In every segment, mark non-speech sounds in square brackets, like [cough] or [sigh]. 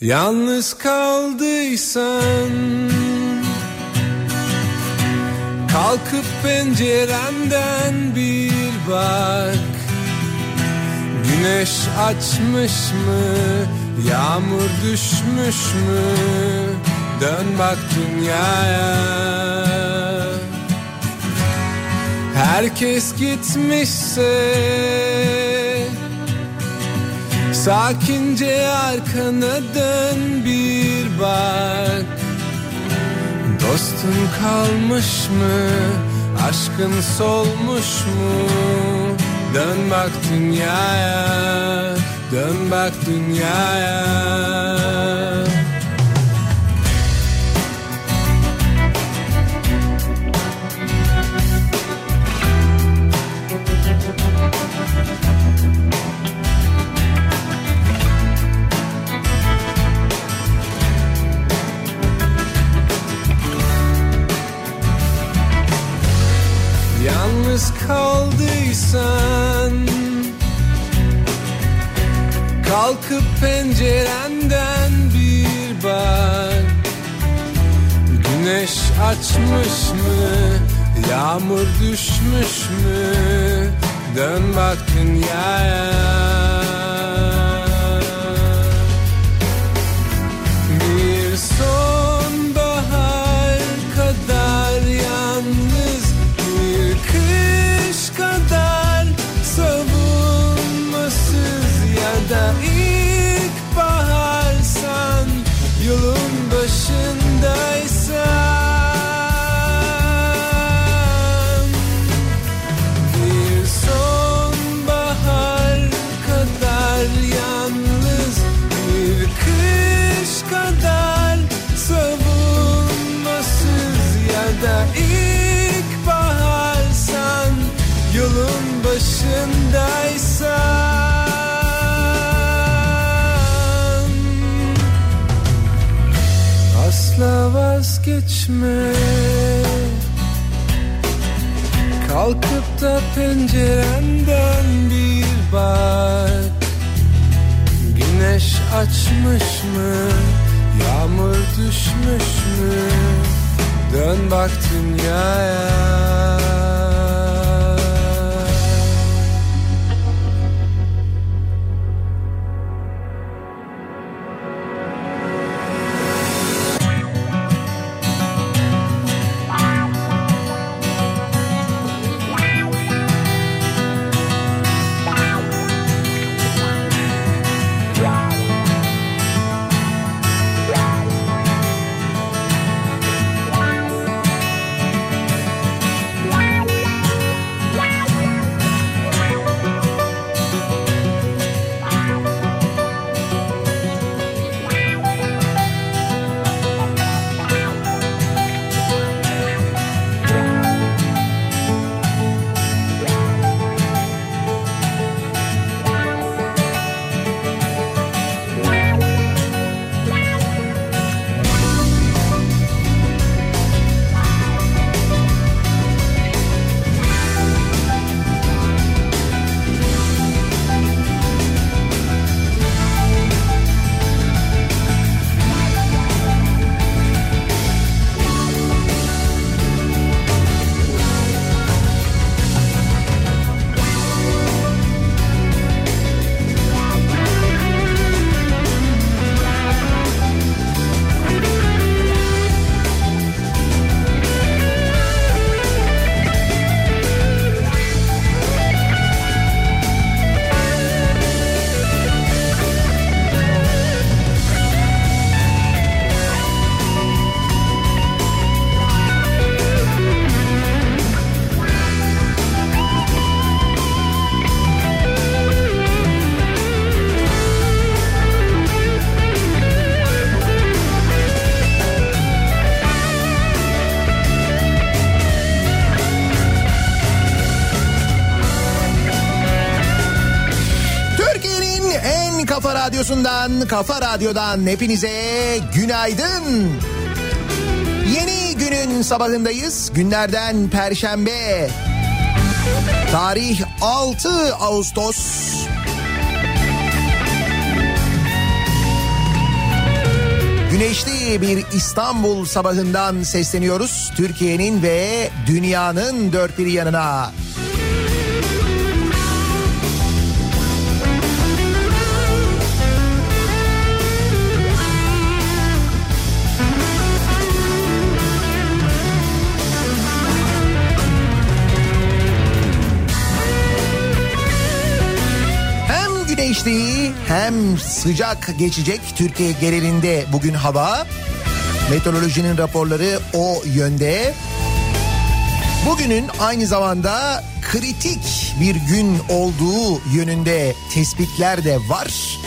Yalnız kaldıysan Kalkıp pencerenden bir bak. Güneş açmış mı Yağmur düşmüş mü? Dön bak dünyaya. Herkes gitmişse Sakince arkana dön bir bak Dostun kalmış mı? Aşkın solmuş mu? Dön bak dünyaya, dön bak dünyaya. Yalnız kaldıysan Kalkıp pencerenden bir bak. Güneş açmış mı Yağmur düşmüş mü? Dön bak dünyaya vazgeçme Kalkıp da pencerenden bir bak Güneş açmış mı? Yağmur düşmüş mü? Dön bak dünyaya radyosundan, kafa radyodan hepinize günaydın. Yeni günün sabahındayız. Günlerden Perşembe. Tarih 6 Ağustos. Güneşli bir İstanbul sabahından sesleniyoruz. Türkiye'nin ve dünyanın dört bir yanına. Güneşli hem sıcak geçecek Türkiye genelinde bugün hava. Meteorolojinin raporları o yönde. Bugünün aynı zamanda kritik bir gün olduğu yönünde tespitler de var.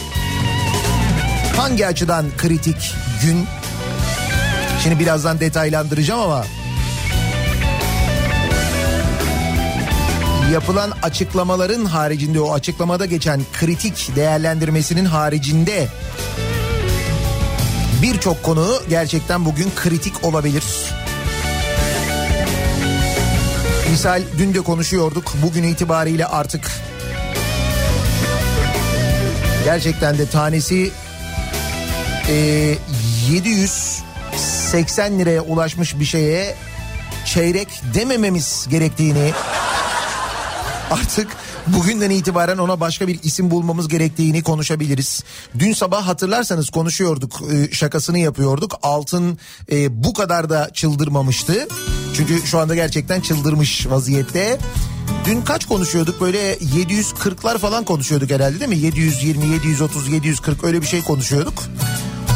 Hangi açıdan kritik gün? Şimdi birazdan detaylandıracağım ama yapılan açıklamaların haricinde o açıklamada geçen kritik değerlendirmesinin haricinde birçok konu gerçekten bugün kritik olabilir. Misal dün de konuşuyorduk bugün itibariyle artık gerçekten de tanesi e, 780 liraya ulaşmış bir şeye çeyrek demememiz gerektiğini artık bugünden itibaren ona başka bir isim bulmamız gerektiğini konuşabiliriz. Dün sabah hatırlarsanız konuşuyorduk e, şakasını yapıyorduk altın e, bu kadar da çıldırmamıştı. Çünkü şu anda gerçekten çıldırmış vaziyette. Dün kaç konuşuyorduk böyle 740'lar falan konuşuyorduk herhalde değil mi? 720, 730, 740 öyle bir şey konuşuyorduk.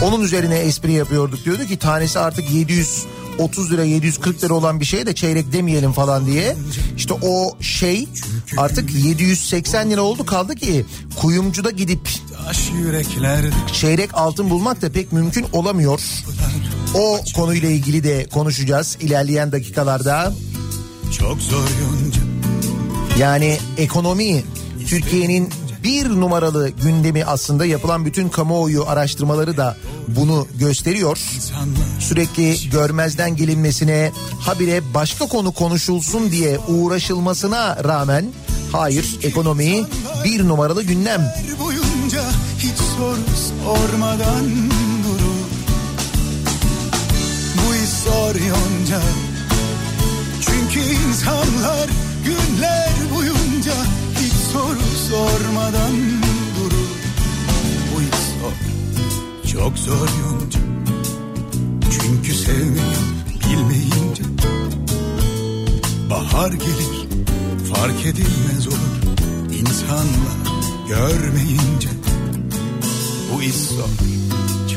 Onun üzerine espri yapıyorduk diyordu ki tanesi artık 730 lira 740 lira olan bir şeye de çeyrek demeyelim falan diye. İşte o şey artık 780 lira oldu kaldı ki kuyumcuda gidip çeyrek altın bulmak da pek mümkün olamıyor. O konuyla ilgili de konuşacağız ilerleyen dakikalarda. Çok zor. Yani ekonomi Türkiye'nin bir numaralı gündemi aslında yapılan bütün kamuoyu araştırmaları da bunu gösteriyor. Sürekli görmezden gelinmesine habire başka konu konuşulsun diye uğraşılmasına rağmen hayır ekonomi bir numaralı gündem. Boyunca hiç soru sormadan. Bu yonca. Çünkü insanlar günler boyunca hiç soru sormadan durur. Bu iş çok zor yonca. Çünkü sevmeyi bilmeyince bahar gelir fark edilmez olur insanlar görmeyince bu iş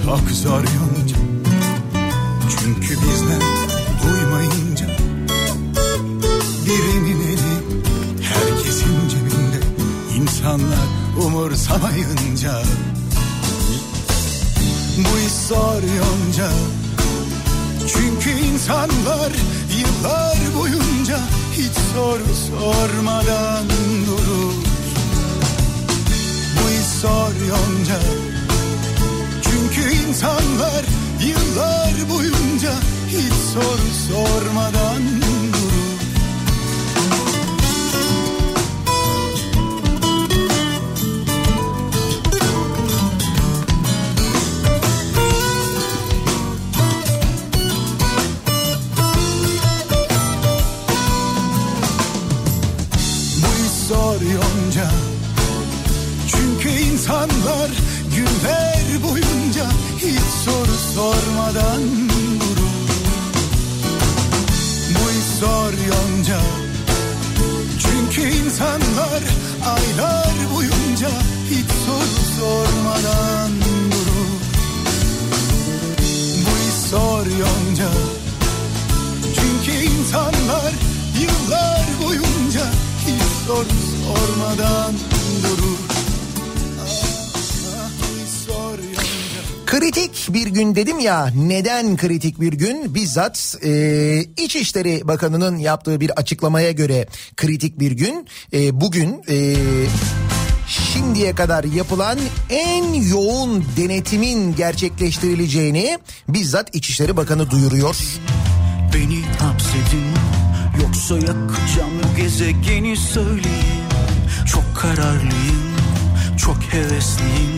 çok zor yonca. Çünkü bizden duymayınca birinin insanlar umursamayınca bu iş zor yonca. Çünkü insanlar yıllar boyunca hiç soru sormadan durur. Bu iş zor yonca. Çünkü insanlar yıllar boyunca hiç soru sormadan durur insanlar günler boyunca hiç soru sormadan durur. Zor yonca. Çünkü insanlar aylar boyunca hiç soru sormadan durur. Zor yonca. Çünkü insanlar yıllar boyunca hiç soru sormadan durur. Kritik bir gün dedim ya neden kritik bir gün? Bizzat e, İçişleri Bakanı'nın yaptığı bir açıklamaya göre kritik bir gün. E, bugün e, şimdiye kadar yapılan en yoğun denetimin gerçekleştirileceğini bizzat İçişleri Bakanı duyuruyor. Beni hapsedin Yoksa yakacağım gezegeni söyleyin. Çok kararlıyım Çok hevesliyim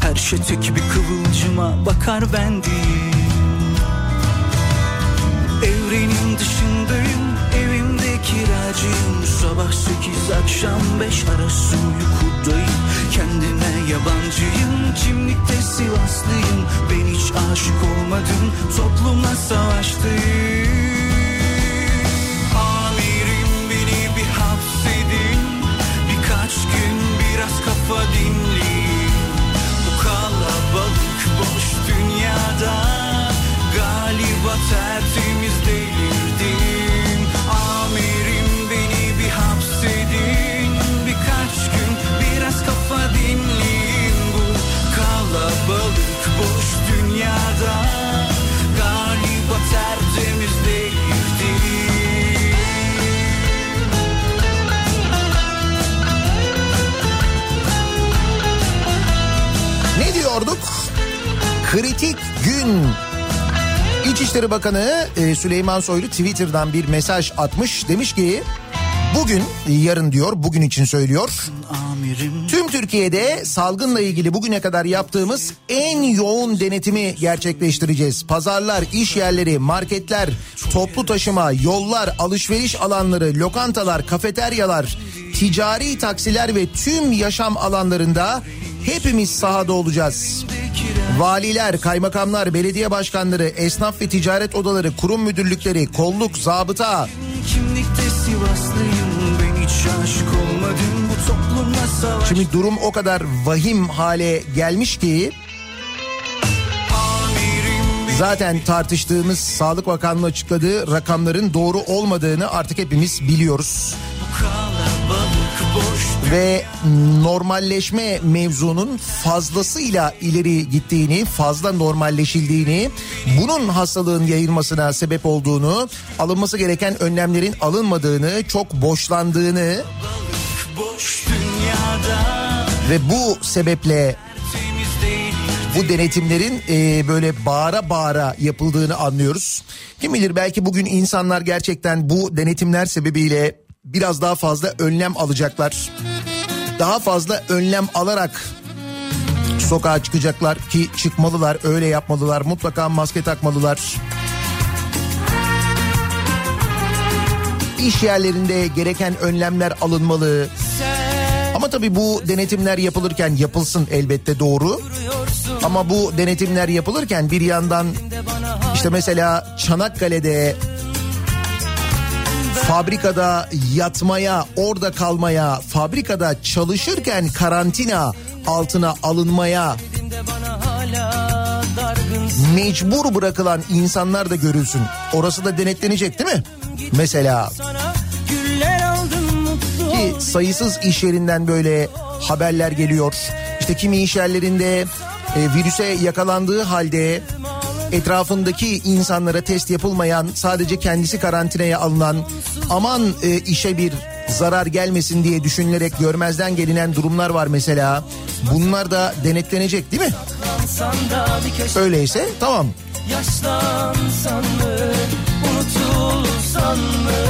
Her şey tek bir kıvılcıma bakar ben değil Evrenin dışındayım evimde kiracıyım. Sabah sekiz akşam beş arası uykudayım. Kendime yabancıyım kimlikte Sivaslıyım. Ben hiç aşık olmadım toplumla savaştayım Kritik gün. İçişleri Bakanı e, Süleyman Soylu Twitter'dan bir mesaj atmış. Demiş ki bugün yarın diyor bugün için söylüyor. Amirim Tüm Türkiye'de salgınla ilgili bugüne kadar yaptığımız en yoğun denetimi gerçekleştireceğiz. Pazarlar, iş yerleri, marketler, toplu taşıma, yollar, alışveriş alanları, lokantalar, kafeteryalar, ticari taksiler ve tüm yaşam alanlarında hepimiz sahada olacağız. Valiler, kaymakamlar, belediye başkanları, esnaf ve ticaret odaları, kurum müdürlükleri, kolluk, zabıta, bu Şimdi durum o kadar vahim hale gelmiş ki zaten tartıştığımız Sağlık Bakanlığı açıkladığı rakamların doğru olmadığını artık hepimiz biliyoruz. Boş Ve normalleşme mevzunun fazlasıyla ileri gittiğini, fazla normalleşildiğini, bunun hastalığın yayılmasına sebep olduğunu, alınması gereken önlemlerin alınmadığını, çok boşlandığını boş ve bu sebeple bu denetimlerin e, böyle bağıra bağıra yapıldığını anlıyoruz. Kim bilir belki bugün insanlar gerçekten bu denetimler sebebiyle biraz daha fazla önlem alacaklar. Daha fazla önlem alarak sokağa çıkacaklar ki çıkmalılar, öyle yapmalılar. Mutlaka maske takmalılar. İş yerlerinde gereken önlemler alınmalı. Ama tabii bu denetimler yapılırken yapılsın elbette doğru. Ama bu denetimler yapılırken bir yandan işte mesela Çanakkale'de fabrikada yatmaya, orada kalmaya, fabrikada çalışırken karantina altına alınmaya mecbur bırakılan insanlar da görülsün. Orası da denetlenecek değil mi? Mesela ki sayısız iş yerinden böyle haberler geliyor. İşte kimi iş yerlerinde e, virüse yakalandığı halde etrafındaki insanlara test yapılmayan sadece kendisi karantinaya alınan aman e, işe bir zarar gelmesin diye düşünülerek görmezden gelinen durumlar var mesela. Bunlar da denetlenecek değil mi? Öyleyse tamam. Yaşlansan mı, unutulsan mı,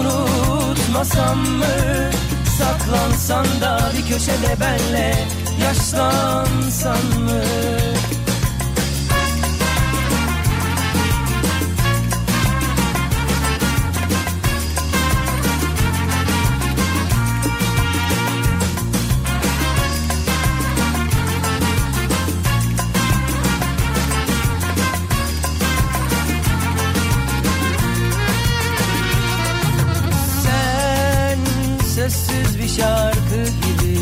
unutmasan mı, saklansan da bir köşede benle, yaşlansan mı? Şarkı gibi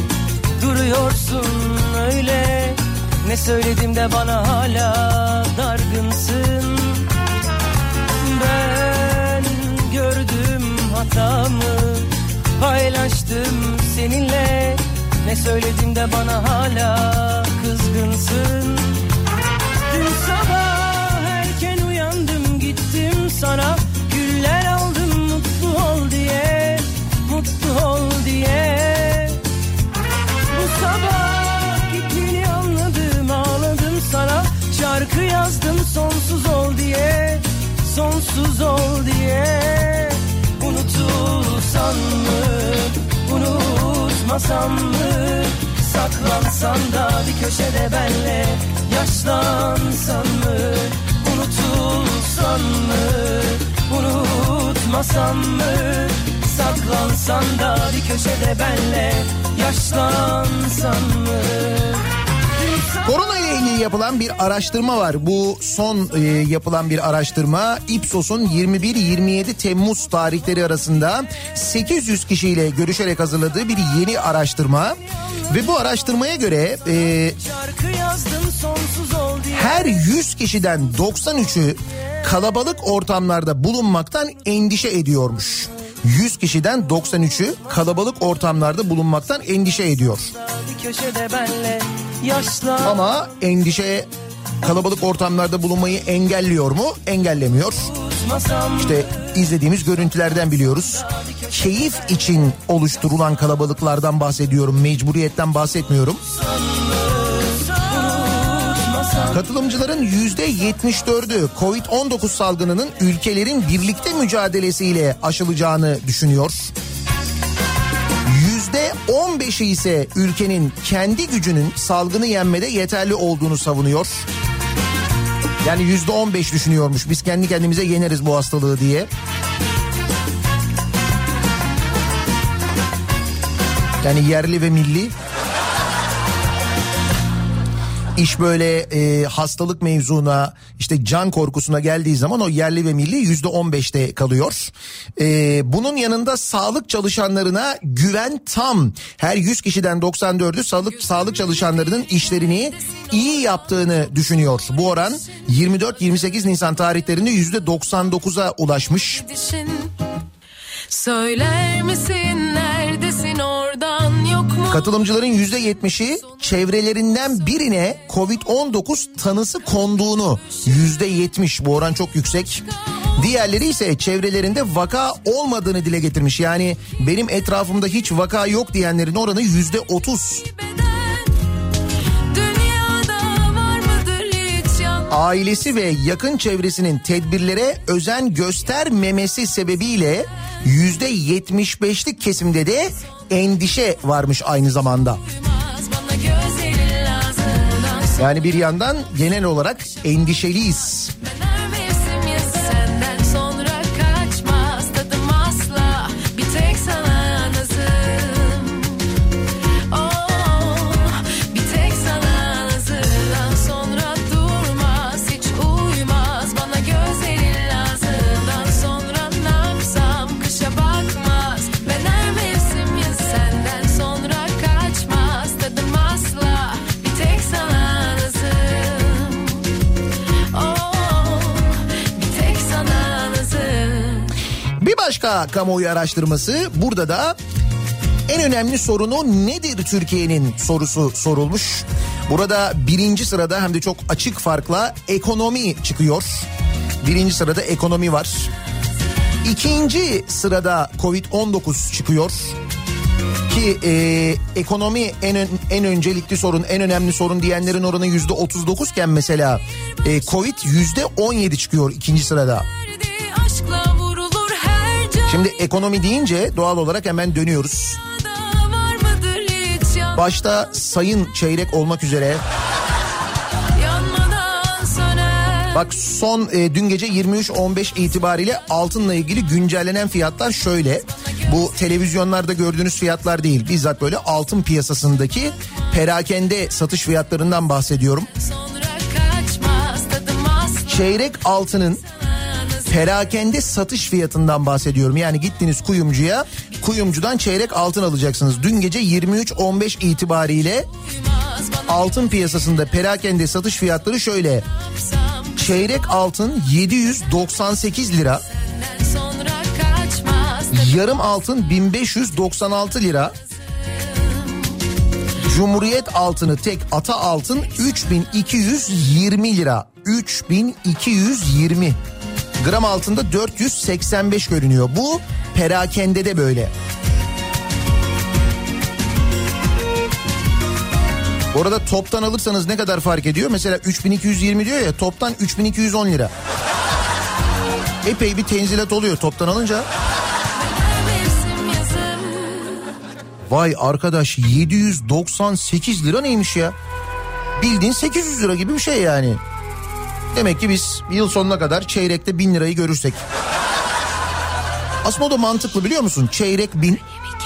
duruyorsun öyle. Ne söyledim de bana hala dargınsın. Ben gördüm hatamı paylaştım seninle. Ne söyledim de bana hala kızgınsın. Dün sabah erken uyandım gittim sana. Güller aldım mutlu ol diye Mutlu ol diye. Bu sabah gittiğini anladım ağladım sana. Şarkı yazdım sonsuz ol diye Sonsuz ol diye. Unutulsan mı Unutmasam mı? Saklansan da bir köşede benle Yaşlansan mı? Unutulsan mı Unutmasan mı Saklansan da bir köşede benle Yaşlansan mı Korona ile ilgili yapılan bir araştırma var. Bu son e, yapılan bir araştırma Ipsos'un 21-27 Temmuz tarihleri arasında 800 kişiyle görüşerek hazırladığı bir yeni araştırma. Ve bu araştırmaya göre e, her 100 kişiden 93'ü kalabalık ortamlarda bulunmaktan endişe ediyormuş. 100 kişiden 93'ü kalabalık ortamlarda bulunmaktan endişe ediyor. Ama endişe kalabalık ortamlarda bulunmayı engelliyor mu? Engellemiyor. İşte izlediğimiz görüntülerden biliyoruz. Keyif için oluşturulan kalabalıklardan bahsediyorum. Mecburiyetten bahsetmiyorum. Katılımcıların yüzde 74'ü Covid-19 salgınının ülkelerin birlikte mücadelesiyle aşılacağını düşünüyor. Yüzde 15'i ise ülkenin kendi gücünün salgını yenmede yeterli olduğunu savunuyor. Yani yüzde 15 düşünüyormuş biz kendi kendimize yeneriz bu hastalığı diye. Yani yerli ve milli. İş böyle e, hastalık mevzuna işte can korkusuna geldiği zaman o yerli ve milli yüzde on beşte kalıyor. E, bunun yanında sağlık çalışanlarına güven tam. Her 100 kişiden 94'ü sağlık, sağlık çalışanlarının işlerini iyi yaptığını düşünüyor. Bu oran 24-28 Nisan tarihlerinde yüzde 99'a ulaşmış. Dişin. Söyler misin mu? Katılımcıların %70'i çevrelerinden birine Covid-19 tanısı konduğunu %70 bu oran çok yüksek. Diğerleri ise çevrelerinde vaka olmadığını dile getirmiş. Yani benim etrafımda hiç vaka yok diyenlerin oranı %30. Dünyada var mıdır hiç yan? Ailesi ve yakın çevresinin tedbirlere özen göstermemesi sebebiyle %75'lik kesimde de endişe varmış aynı zamanda. Yani bir yandan genel olarak endişeliyiz. Ben Kamuoyu araştırması burada da en önemli sorunu nedir Türkiye'nin sorusu sorulmuş. Burada birinci sırada hem de çok açık farkla ekonomi çıkıyor. Birinci sırada ekonomi var. İkinci sırada Covid-19 çıkıyor. Ki e, ekonomi en en öncelikli sorun, en önemli sorun diyenlerin oranı yüzde 39 iken mesela e, Covid yüzde 17 çıkıyor ikinci sırada. Aşkla. Şimdi ekonomi deyince doğal olarak hemen dönüyoruz. Başta sayın çeyrek olmak üzere. Bak son e, dün gece 23.15 itibariyle altınla ilgili güncellenen fiyatlar şöyle. Bu televizyonlarda gördüğünüz fiyatlar değil. Bizzat böyle altın piyasasındaki perakende satış fiyatlarından bahsediyorum. Çeyrek altının perakende satış fiyatından bahsediyorum. Yani gittiniz kuyumcuya, kuyumcudan çeyrek altın alacaksınız. Dün gece 23.15 itibariyle altın piyasasında perakende satış fiyatları şöyle. Çeyrek altın 798 lira, yarım altın 1596 lira. Cumhuriyet altını tek ata altın 3220 lira. 3220. Gram altında 485 görünüyor. Bu perakende de böyle. Bu arada toptan alırsanız ne kadar fark ediyor? Mesela 3220 diyor ya toptan 3210 lira. Epey bir tenzilat oluyor toptan alınca. Vay arkadaş 798 lira neymiş ya? Bildiğin 800 lira gibi bir şey yani. Demek ki biz yıl sonuna kadar çeyrekte 1000 lirayı görürsek. Aslında o da mantıklı biliyor musun? Çeyrek 1000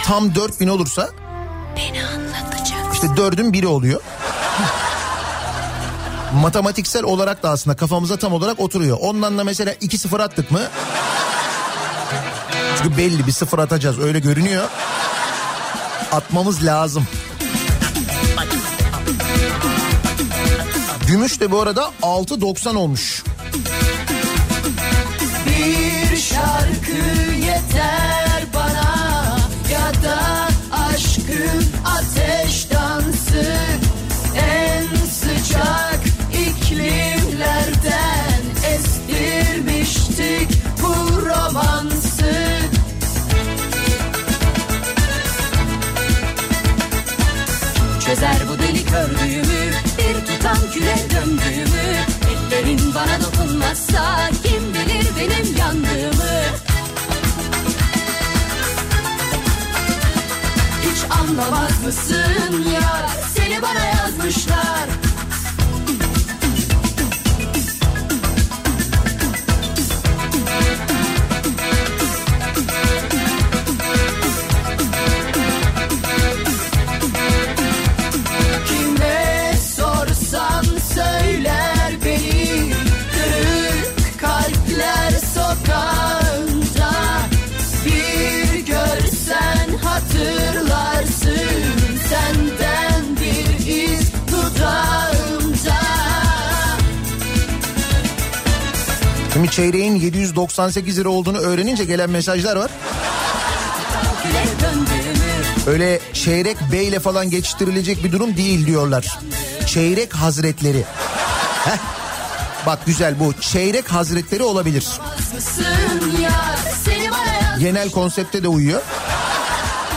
tam 4000 olursa Beni anlatacak. işte dördün biri oluyor. Matematiksel olarak da aslında kafamıza tam olarak oturuyor. Ondan da mesela iki sıfır attık mı? Çünkü belli bir sıfır atacağız öyle görünüyor. Atmamız lazım. Gümüş de bu arada 6.90 olmuş. Bir şarkı yeter bana ya da aşkın ateş dansı en sıcak iklimlerden estirmiştik bu romansı. Çözer bu deli kördüğümü Bir tutam döndüğümü Ellerin bana dokunmazsa Kim bilir benim yandığımı. Hiç anlamaz mısın ya? Seni bana yazmışlar çeyreğin 798 lira olduğunu öğrenince gelen mesajlar var. Öyle çeyrek beyle falan geçiştirilecek bir durum değil diyorlar. Çeyrek hazretleri. Heh. Bak güzel bu çeyrek hazretleri olabilir. Genel konsepte de uyuyor.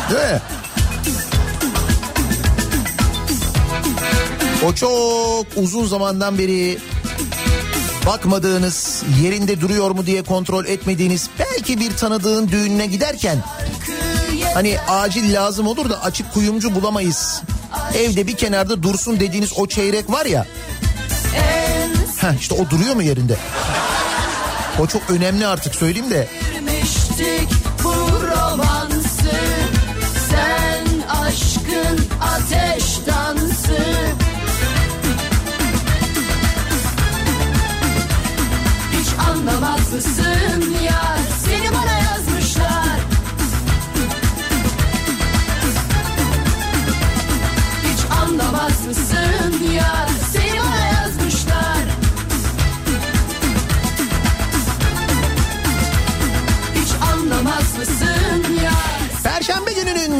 Değil mi? O çok uzun zamandan beri bakmadığınız, yerinde duruyor mu diye kontrol etmediğiniz belki bir tanıdığın düğününe giderken hani acil lazım olur da açık kuyumcu bulamayız. Evde bir kenarda dursun dediğiniz o çeyrek var ya. Heh, işte o duruyor mu yerinde? O çok önemli artık söyleyeyim de.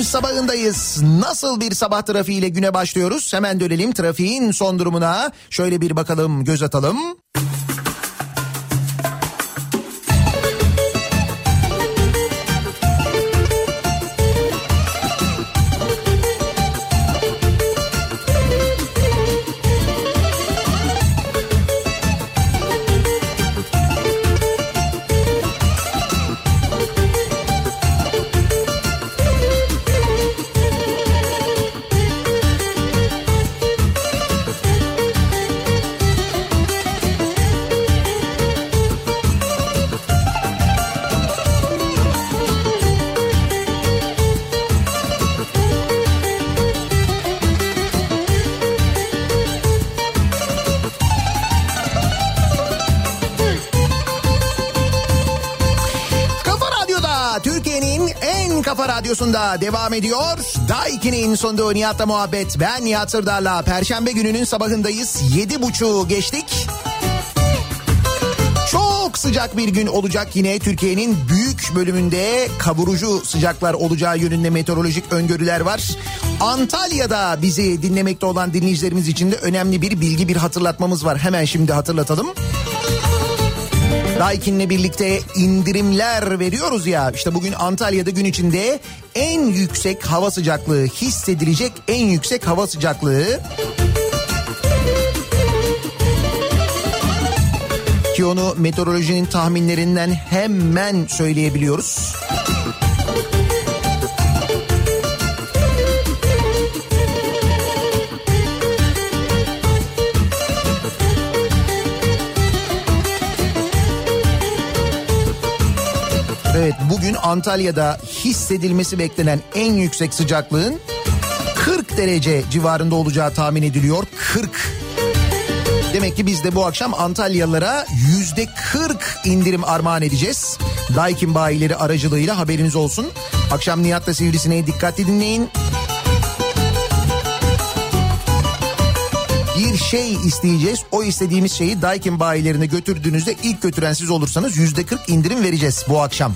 Sabahındayız. Nasıl bir sabah trafiğiyle güne başlıyoruz? Hemen dönelim trafiğin son durumuna. Şöyle bir bakalım, göz atalım. Kafa radyosunda devam ediyor. Daiki'nin sonunda Nihat'la muhabbet. Ben Nihat Sırdar'la Perşembe gününün sabahındayız. Yedi buçuğu geçtik. Çok sıcak bir gün olacak yine Türkiye'nin büyük bölümünde kavurucu sıcaklar olacağı yönünde meteorolojik öngörüler var. Antalya'da bizi dinlemekte olan dinleyicilerimiz için de önemli bir bilgi bir hatırlatmamız var. Hemen şimdi hatırlatalım. Daikin'le birlikte indirimler veriyoruz ya. İşte bugün Antalya'da gün içinde en yüksek hava sıcaklığı hissedilecek en yüksek hava sıcaklığı. Ki onu meteorolojinin tahminlerinden hemen söyleyebiliyoruz. Evet bugün Antalya'da hissedilmesi beklenen en yüksek sıcaklığın 40 derece civarında olacağı tahmin ediliyor. 40. Demek ki biz de bu akşam Antalyalılara yüzde 40 indirim armağan edeceğiz. Daikin bayileri aracılığıyla haberiniz olsun. Akşam Nihat'la Sivrisine'yi dikkatli dinleyin. Şey isteyeceğiz. O istediğimiz şeyi Daikin bayilerine götürdüğünüzde ilk götüren siz olursanız yüzde 40 indirim vereceğiz bu akşam.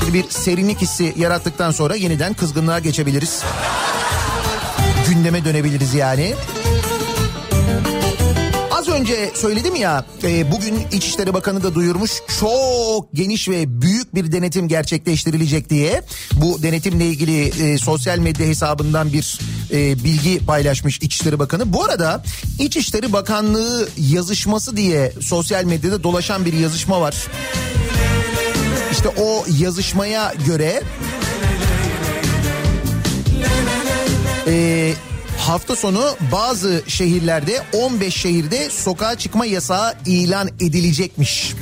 Şimdi bir serinlik hissi yarattıktan sonra yeniden kızgınlığa geçebiliriz. Gündeme dönebiliriz yani. Az önce söyledim ya e, bugün İçişleri Bakanı da duyurmuş çok geniş ve büyük bir denetim gerçekleştirilecek diye. Bu denetimle ilgili e, sosyal medya hesabından bir e, bilgi paylaşmış İçişleri Bakanı. Bu arada İçişleri Bakanlığı yazışması diye sosyal medyada dolaşan bir yazışma var. İşte o yazışmaya göre hafta sonu bazı şehirlerde 15 şehirde sokağa çıkma yasağı ilan edilecekmiş.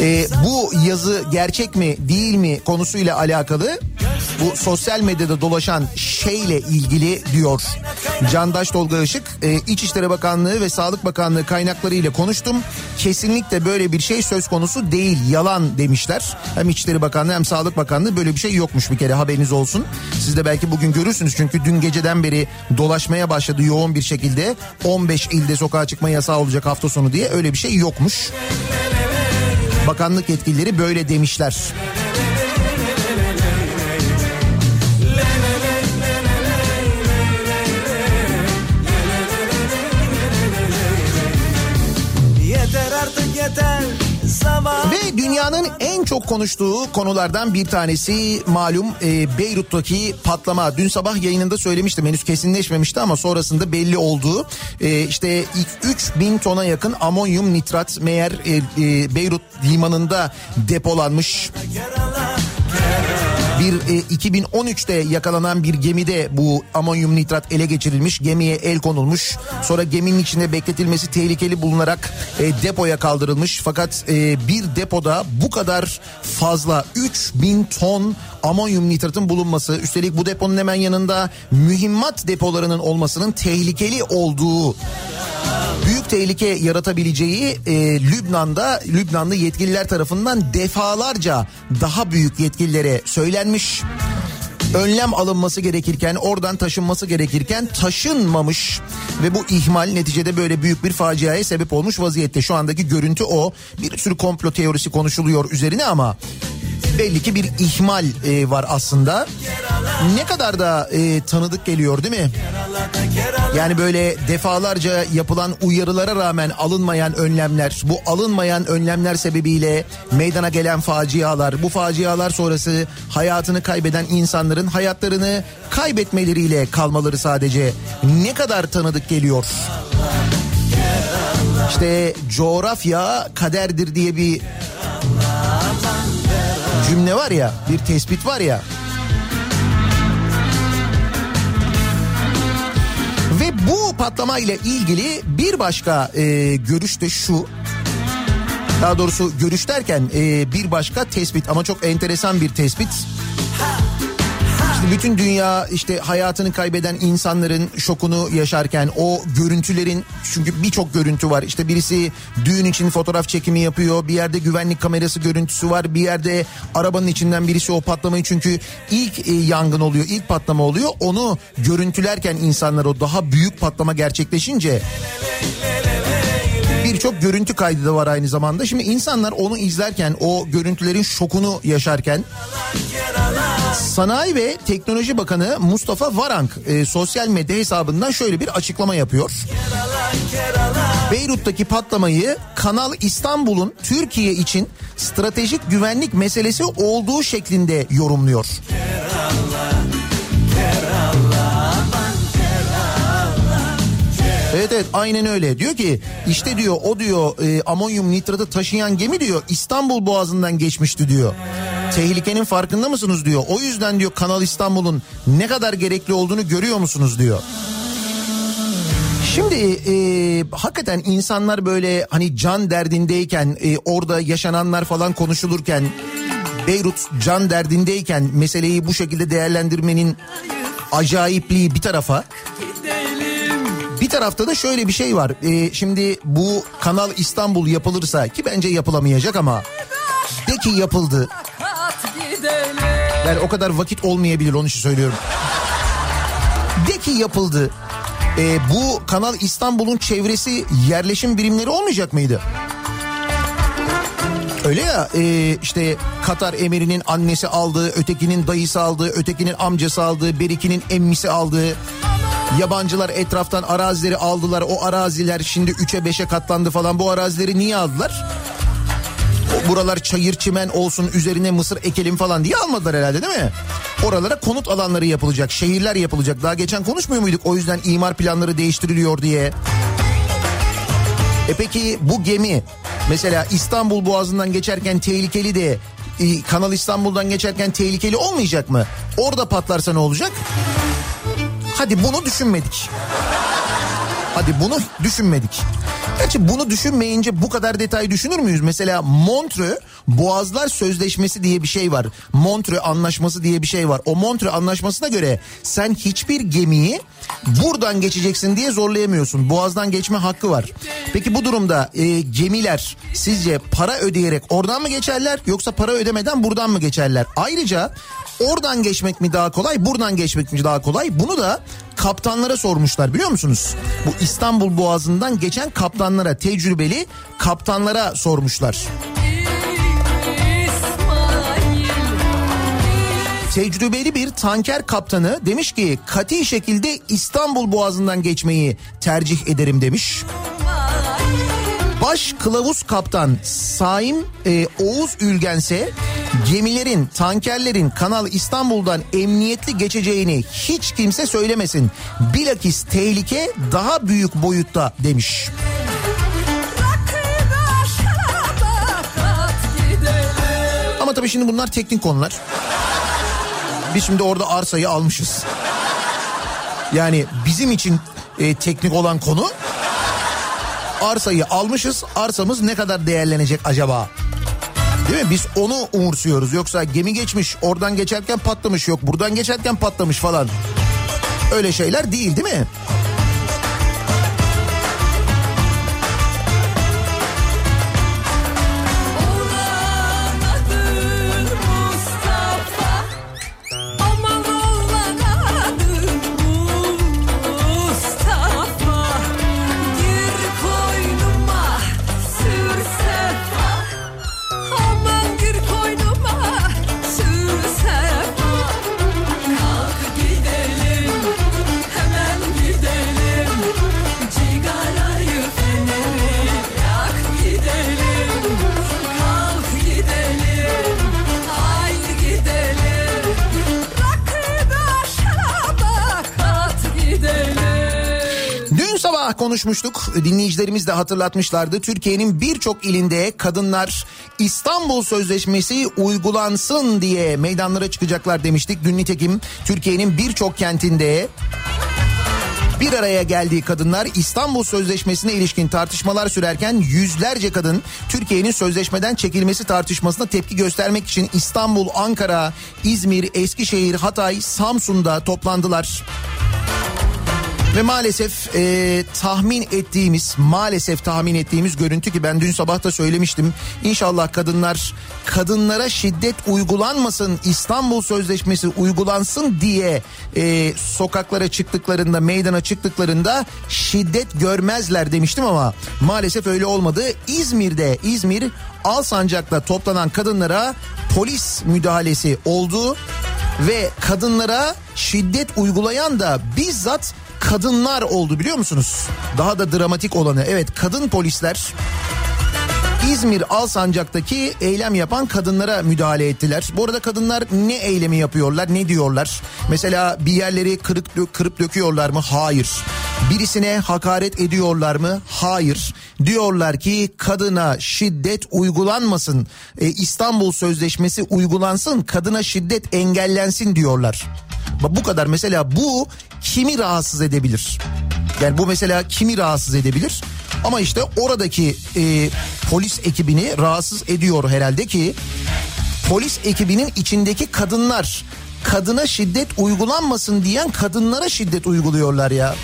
E, bu yazı gerçek mi değil mi konusuyla alakalı bu sosyal medyada dolaşan şeyle ilgili diyor Candaş Tolga Işık. E, İçişleri Bakanlığı ve Sağlık Bakanlığı kaynakları ile konuştum. Kesinlikle böyle bir şey söz konusu değil yalan demişler. Hem İçişleri Bakanlığı hem Sağlık Bakanlığı böyle bir şey yokmuş bir kere haberiniz olsun. Siz de belki bugün görürsünüz çünkü dün geceden beri dolaşmaya başladı yoğun bir şekilde. 15 ilde sokağa çıkma yasağı olacak hafta sonu diye öyle bir şey yokmuş. Bakanlık yetkilileri böyle demişler. Yeter artık yeter Ve dünyanın en çok konuştuğu konulardan bir tanesi malum e, Beyrut'taki patlama. Dün sabah yayınında söylemiştim henüz kesinleşmemişti ama sonrasında belli oldu. E, işte ilk 3000 tona yakın amonyum nitrat meğer e, e, Beyrut limanında depolanmış. Bir e, 2013'te yakalanan bir gemide bu amonyum nitrat ele geçirilmiş. Gemiye el konulmuş. Sonra geminin içinde bekletilmesi tehlikeli bulunarak e, depoya kaldırılmış. Fakat e, bir depoda bu kadar fazla 3000 ton amonyum nitratın bulunması üstelik bu deponun hemen yanında mühimmat depolarının olmasının tehlikeli olduğu büyük tehlike yaratabileceği e, Lübnan'da Lübnanlı yetkililer tarafından defalarca daha büyük yetkililere söylenmiş. Önlem alınması gerekirken oradan taşınması gerekirken taşınmamış ve bu ihmal neticede böyle büyük bir faciaya sebep olmuş vaziyette. Şu andaki görüntü o. Bir sürü komplo teorisi konuşuluyor üzerine ama belli ki bir ihmal e, var aslında. Ne kadar da e, tanıdık geliyor değil mi? Yani böyle defalarca yapılan uyarılara rağmen alınmayan önlemler, bu alınmayan önlemler sebebiyle meydana gelen facialar, bu facialar sonrası hayatını kaybeden insanların hayatlarını kaybetmeleriyle kalmaları sadece ne kadar tanıdık geliyor. İşte coğrafya kaderdir diye bir cümle var ya, bir tespit var ya. Ve bu patlama ile ilgili bir başka e, görüş de şu. Daha doğrusu görüş derken e, bir başka tespit ama çok enteresan bir tespit. İşte bütün dünya işte hayatını kaybeden insanların şokunu yaşarken o görüntülerin çünkü birçok görüntü var. İşte birisi düğün için fotoğraf çekimi yapıyor. Bir yerde güvenlik kamerası görüntüsü var. Bir yerde arabanın içinden birisi o patlamayı çünkü ilk e, yangın oluyor, ilk patlama oluyor. Onu görüntülerken insanlar o daha büyük patlama gerçekleşince birçok görüntü kaydı da var aynı zamanda. Şimdi insanlar onu izlerken o görüntülerin şokunu yaşarken Sanayi ve Teknoloji Bakanı Mustafa Varank e, sosyal medya hesabından şöyle bir açıklama yapıyor. Beyrut'taki patlamayı Kanal İstanbul'un Türkiye için stratejik güvenlik meselesi olduğu şeklinde yorumluyor. Evet evet aynen öyle. Diyor ki işte diyor o diyor e, amonyum nitratı taşıyan gemi diyor İstanbul Boğazı'ndan geçmişti diyor. Tehlikenin farkında mısınız diyor. O yüzden diyor Kanal İstanbul'un ne kadar gerekli olduğunu görüyor musunuz diyor. Şimdi e, hakikaten insanlar böyle hani can derdindeyken e, orada yaşananlar falan konuşulurken Beyrut can derdindeyken meseleyi bu şekilde değerlendirmenin acayipliği bir tarafa tarafta da şöyle bir şey var. E, şimdi bu Kanal İstanbul yapılırsa ki bence yapılamayacak ama de ki yapıldı. Yani o kadar vakit olmayabilir onun için söylüyorum. De ki yapıldı. E, bu Kanal İstanbul'un çevresi yerleşim birimleri olmayacak mıydı? Öyle ya e, işte Katar emirinin annesi aldığı, ötekinin dayısı aldığı, ötekinin amcası aldığı, berikinin emmisi aldığı. Yabancılar etraftan arazileri aldılar. O araziler şimdi 3'e 5'e katlandı falan. Bu arazileri niye aldılar? Buralar çayır çimen olsun üzerine mısır ekelim falan diye almadılar herhalde değil mi? Oralara konut alanları yapılacak, şehirler yapılacak. Daha geçen konuşmuyor muyduk? O yüzden imar planları değiştiriliyor diye. E peki bu gemi mesela İstanbul Boğazı'ndan geçerken tehlikeli de e, Kanal İstanbul'dan geçerken tehlikeli olmayacak mı? Orada patlarsa ne olacak? Hadi bunu düşünmedik. Hadi bunu düşünmedik. Gerçi bunu düşünmeyince bu kadar detay düşünür müyüz? Mesela Montreux Boğazlar Sözleşmesi diye bir şey var. Montreux Anlaşması diye bir şey var. O Montreux Anlaşması'na göre sen hiçbir gemiyi buradan geçeceksin diye zorlayamıyorsun. Boğazdan geçme hakkı var. Peki bu durumda e, gemiler sizce para ödeyerek oradan mı geçerler yoksa para ödemeden buradan mı geçerler? Ayrıca oradan geçmek mi daha kolay buradan geçmek mi daha kolay? Bunu da kaptanlara sormuşlar biliyor musunuz? Bu İstanbul Boğazı'ndan geçen kaptanlara tecrübeli kaptanlara sormuşlar. Tecrübeli bir tanker kaptanı demiş ki kati şekilde İstanbul Boğazı'ndan geçmeyi tercih ederim demiş. Baş kılavuz kaptan Saim e, Oğuz Ülgense gemilerin, tankerlerin Kanal İstanbul'dan emniyetli geçeceğini hiç kimse söylemesin. Bilakis tehlike daha büyük boyutta demiş. Ama tabii şimdi bunlar teknik konular. Biz şimdi orada arsayı almışız. Yani bizim için e, teknik olan konu arsayı almışız. Arsamız ne kadar değerlenecek acaba? Değil mi? Biz onu umursuyoruz. Yoksa gemi geçmiş, oradan geçerken patlamış yok, buradan geçerken patlamış falan. Öyle şeyler değil değil mi? Konuşmuştuk. Dinleyicilerimiz de hatırlatmışlardı. Türkiye'nin birçok ilinde kadınlar İstanbul Sözleşmesi uygulansın diye meydanlara çıkacaklar demiştik. Dün nitekim Türkiye'nin birçok kentinde bir araya geldiği kadınlar İstanbul Sözleşmesi'ne ilişkin tartışmalar sürerken yüzlerce kadın Türkiye'nin sözleşmeden çekilmesi tartışmasına tepki göstermek için İstanbul, Ankara, İzmir, Eskişehir, Hatay, Samsun'da toplandılar. Ve maalesef e, tahmin ettiğimiz maalesef tahmin ettiğimiz görüntü ki ben dün sabah da söylemiştim. İnşallah kadınlar kadınlara şiddet uygulanmasın İstanbul Sözleşmesi uygulansın diye e, sokaklara çıktıklarında meydana çıktıklarında şiddet görmezler demiştim ama maalesef öyle olmadı. İzmir'de İzmir Alsancak'ta toplanan kadınlara polis müdahalesi oldu ve kadınlara şiddet uygulayan da bizzat kadınlar oldu biliyor musunuz? Daha da dramatik olanı evet kadın polisler İzmir Alsancak'taki eylem yapan kadınlara müdahale ettiler. Bu arada kadınlar ne eylemi yapıyorlar, ne diyorlar? Mesela bir yerleri kırık kırıp döküyorlar mı? Hayır. Birisine hakaret ediyorlar mı? Hayır. Diyorlar ki kadına şiddet uygulanmasın. E, İstanbul Sözleşmesi uygulansın. Kadına şiddet engellensin diyorlar. Bu kadar mesela bu kimi rahatsız edebilir? Yani bu mesela kimi rahatsız edebilir? Ama işte oradaki e, polis ekibini rahatsız ediyor herhalde ki polis ekibinin içindeki kadınlar kadına şiddet uygulanmasın diyen kadınlara şiddet uyguluyorlar ya.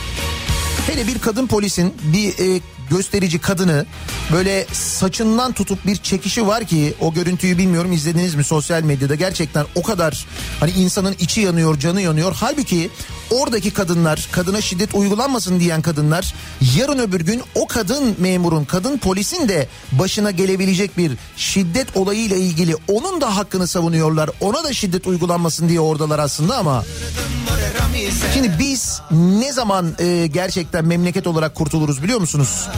Hele bir kadın polisin bir e, gösterici kadını böyle saçından tutup bir çekişi var ki o görüntüyü bilmiyorum izlediniz mi sosyal medyada gerçekten o kadar hani insanın içi yanıyor canı yanıyor. Halbuki oradaki kadınlar kadına şiddet uygulanmasın diyen kadınlar yarın öbür gün o kadın memurun kadın polisin de başına gelebilecek bir şiddet olayıyla ilgili onun da hakkını savunuyorlar. Ona da şiddet uygulanmasın diye oradalar aslında ama Şimdi biz ne zaman e, gerçekten memleket olarak kurtuluruz biliyor musunuz?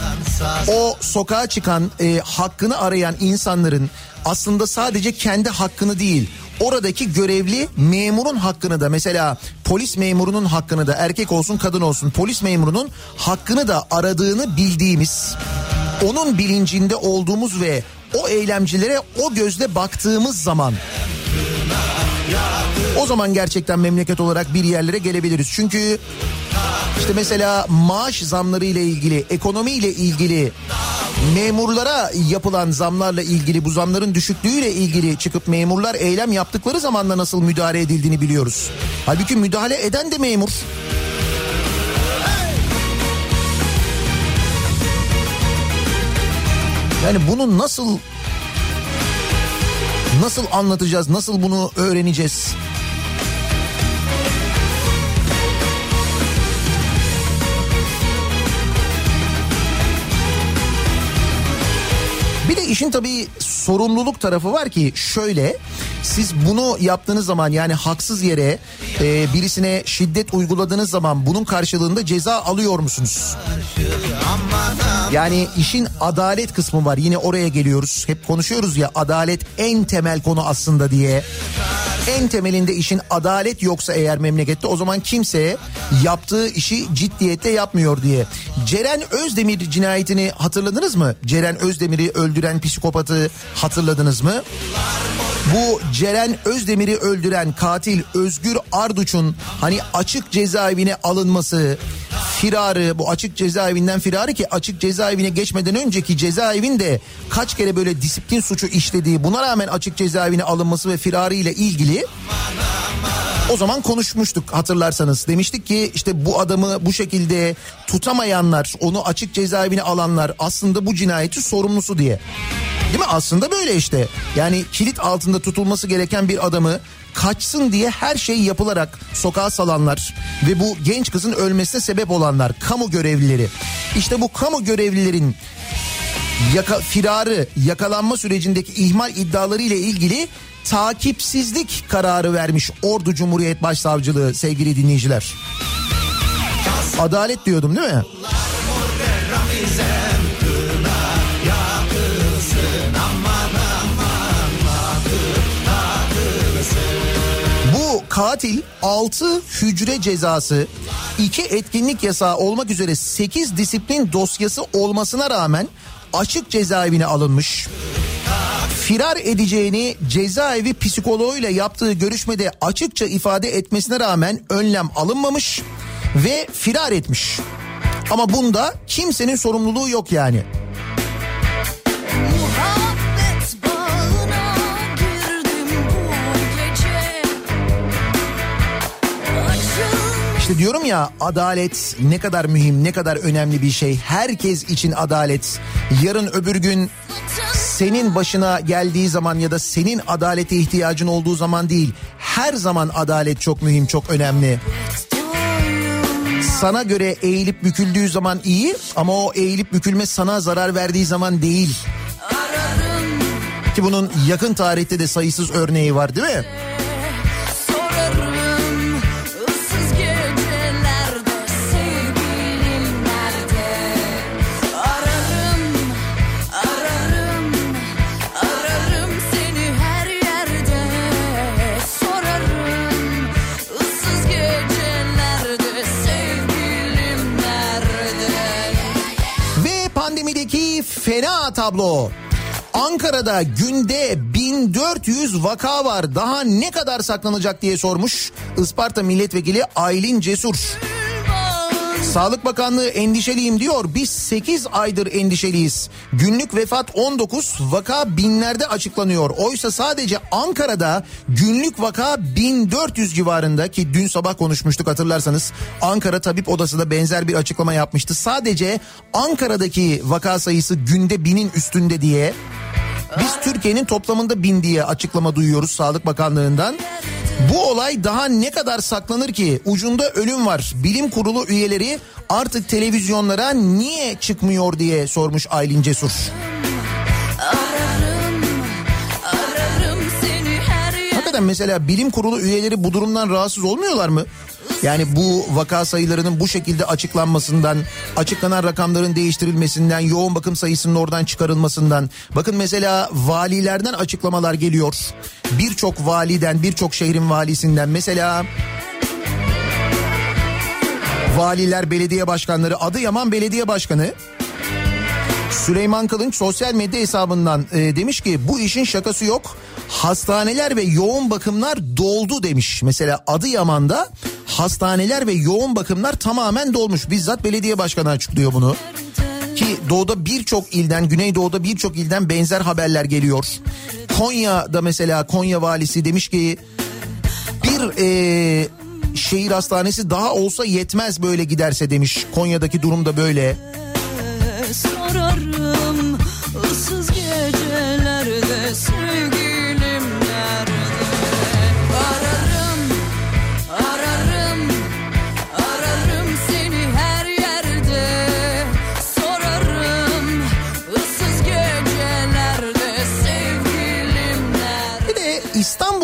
O sokağa çıkan e, hakkını arayan insanların aslında sadece kendi hakkını değil oradaki görevli memurun hakkını da mesela polis memurunun hakkını da erkek olsun kadın olsun polis memurunun hakkını da aradığını bildiğimiz onun bilincinde olduğumuz ve o eylemcilere o gözle baktığımız zaman o zaman gerçekten memleket olarak bir yerlere gelebiliriz. Çünkü işte mesela maaş zamları ile ilgili, ekonomi ile ilgili, memurlara yapılan zamlarla ilgili, bu zamların düşüklüğüyle ilgili çıkıp memurlar eylem yaptıkları zamanla nasıl müdahale edildiğini biliyoruz. Halbuki müdahale eden de memur. Yani bunu nasıl nasıl anlatacağız? Nasıl bunu öğreneceğiz? İşin tabii sorumluluk tarafı var ki şöyle siz bunu yaptığınız zaman yani haksız yere e, birisine şiddet uyguladığınız zaman bunun karşılığında ceza alıyor musunuz? Yani işin adalet kısmı var yine oraya geliyoruz hep konuşuyoruz ya adalet en temel konu aslında diye. En temelinde işin adalet yoksa eğer memlekette o zaman kimse yaptığı işi ciddiyette yapmıyor diye. Ceren Özdemir cinayetini hatırladınız mı? Ceren Özdemir'i öldüren psikopatı hatırladınız mı? Bu Ceren Özdemir'i öldüren katil Özgür Arduç'un hani açık cezaevine alınması, firarı bu açık cezaevinden firarı ki açık cezaevine geçmeden önceki cezaevinde kaç kere böyle disiplin suçu işlediği buna rağmen açık cezaevine alınması ve firarı ile ilgili o zaman konuşmuştuk hatırlarsanız. Demiştik ki işte bu adamı bu şekilde tutamayanlar, onu açık cezaevine alanlar aslında bu cinayeti sorumlusu diye. Değil mi? Aslında böyle işte. Yani kilit altında tutulması gereken bir adamı kaçsın diye her şey yapılarak sokağa salanlar ve bu genç kızın ölmesine sebep olanlar kamu görevlileri. İşte bu kamu görevlilerin yaka, firarı yakalanma sürecindeki ihmal iddiaları ile ilgili takipsizlik kararı vermiş Ordu Cumhuriyet Başsavcılığı sevgili dinleyiciler. Adalet diyordum değil mi? Bu katil 6 hücre cezası, 2 etkinlik yasağı olmak üzere 8 disiplin dosyası olmasına rağmen açık cezaevine alınmış. Firar edeceğini cezaevi psikoloğuyla yaptığı görüşmede açıkça ifade etmesine rağmen önlem alınmamış ve firar etmiş. Ama bunda kimsenin sorumluluğu yok yani. İşte diyorum ya adalet ne kadar mühim, ne kadar önemli bir şey. Herkes için adalet. Yarın öbür gün senin başına geldiği zaman ya da senin adalete ihtiyacın olduğu zaman değil. Her zaman adalet çok mühim, çok önemli. Sana göre eğilip büküldüğü zaman iyi ama o eğilip bükülme sana zarar verdiği zaman değil. Ki bunun yakın tarihte de sayısız örneği var değil mi? Fena tablo. Ankara'da günde 1400 vaka var. Daha ne kadar saklanacak diye sormuş Isparta Milletvekili Aylin Cesur. Sağlık Bakanlığı endişeliyim diyor. Biz 8 aydır endişeliyiz. Günlük vefat 19, vaka binlerde açıklanıyor. Oysa sadece Ankara'da günlük vaka 1400 civarında ki dün sabah konuşmuştuk hatırlarsanız. Ankara Tabip Odası da benzer bir açıklama yapmıştı. Sadece Ankara'daki vaka sayısı günde binin üstünde diye. Biz Türkiye'nin toplamında bin diye açıklama duyuyoruz Sağlık Bakanlığı'ndan. Bu olay daha ne kadar saklanır ki? Ucunda ölüm var. Bilim kurulu üyeleri artık televizyonlara niye çıkmıyor diye sormuş Aylin Cesur. Ararım, ararım. Hakikaten mesela bilim kurulu üyeleri bu durumdan rahatsız olmuyorlar mı? Yani bu vaka sayılarının bu şekilde açıklanmasından, açıklanan rakamların değiştirilmesinden, yoğun bakım sayısının oradan çıkarılmasından. Bakın mesela valilerden açıklamalar geliyor. Birçok validen, birçok şehrin valisinden mesela valiler, belediye başkanları, Adıyaman Belediye Başkanı Süleyman Kılınç sosyal medya hesabından e, demiş ki bu işin şakası yok. Hastaneler ve yoğun bakımlar doldu demiş. Mesela Adıyaman'da hastaneler ve yoğun bakımlar tamamen dolmuş. Bizzat belediye başkanı açıklıyor bunu. Ki doğuda birçok ilden, güneydoğuda birçok ilden benzer haberler geliyor. Konya'da mesela Konya valisi demiş ki bir e, şehir hastanesi daha olsa yetmez böyle giderse demiş. Konya'daki durum da böyle. sorarım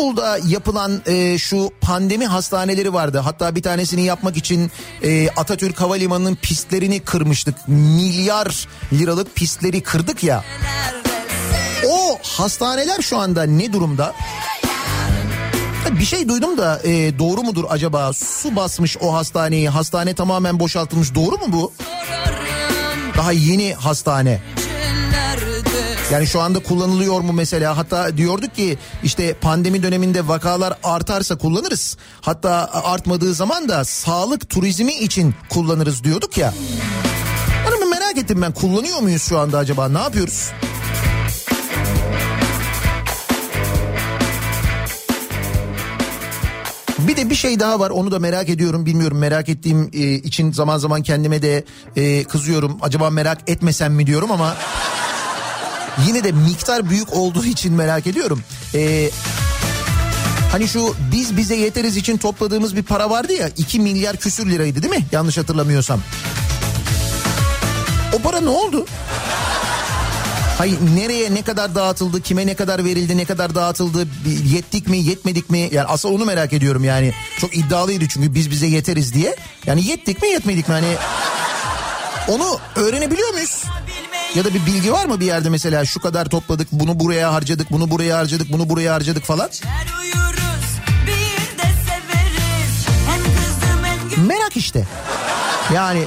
İstanbul'da yapılan e, şu pandemi hastaneleri vardı. Hatta bir tanesini yapmak için e, Atatürk Havalimanı'nın pistlerini kırmıştık. Milyar liralık pistleri kırdık ya. O hastaneler şu anda ne durumda? Bir şey duydum da e, doğru mudur acaba? Su basmış o hastaneyi. Hastane tamamen boşaltılmış. Doğru mu bu? Daha yeni hastane. Yani şu anda kullanılıyor mu mesela? Hatta diyorduk ki işte pandemi döneminde vakalar artarsa kullanırız. Hatta artmadığı zaman da sağlık turizmi için kullanırız diyorduk ya. Bir merak ettim ben kullanıyor muyuz şu anda acaba? Ne yapıyoruz? Bir de bir şey daha var onu da merak ediyorum bilmiyorum merak ettiğim e, için zaman zaman kendime de e, kızıyorum acaba merak etmesem mi diyorum ama yine de miktar büyük olduğu için merak ediyorum. E, hani şu biz bize yeteriz için topladığımız bir para vardı ya 2 milyar küsür liraydı değil mi yanlış hatırlamıyorsam. O para ne oldu? Hayır nereye ne kadar dağıtıldı, kime ne kadar verildi, ne kadar dağıtıldı, yettik mi, yetmedik mi? Yani asıl onu merak ediyorum yani. Çok iddialıydı çünkü biz bize yeteriz diye. Yani yettik mi, yetmedik mi? Hani onu öğrenebiliyor muyuz? Ya da bir bilgi var mı bir yerde mesela şu kadar topladık, bunu buraya harcadık, bunu buraya harcadık, bunu buraya harcadık falan? Uyuruz bir de severiz Hem kızdım hem gül Merak işte. Yani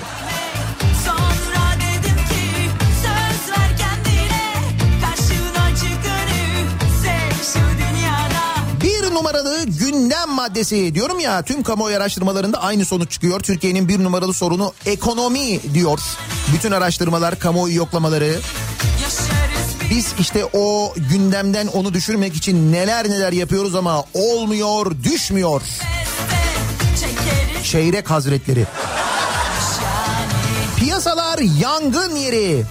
Numaralı gündem maddesi diyorum ya tüm kamuoyu araştırmalarında aynı sonuç çıkıyor. Türkiye'nin bir numaralı sorunu ekonomi diyor. Bütün araştırmalar, kamuoyu yoklamaları. Biz işte o gündemden onu düşürmek için neler neler yapıyoruz ama olmuyor, düşmüyor. Çeyrek hazretleri. Piyasalar yangın yeri.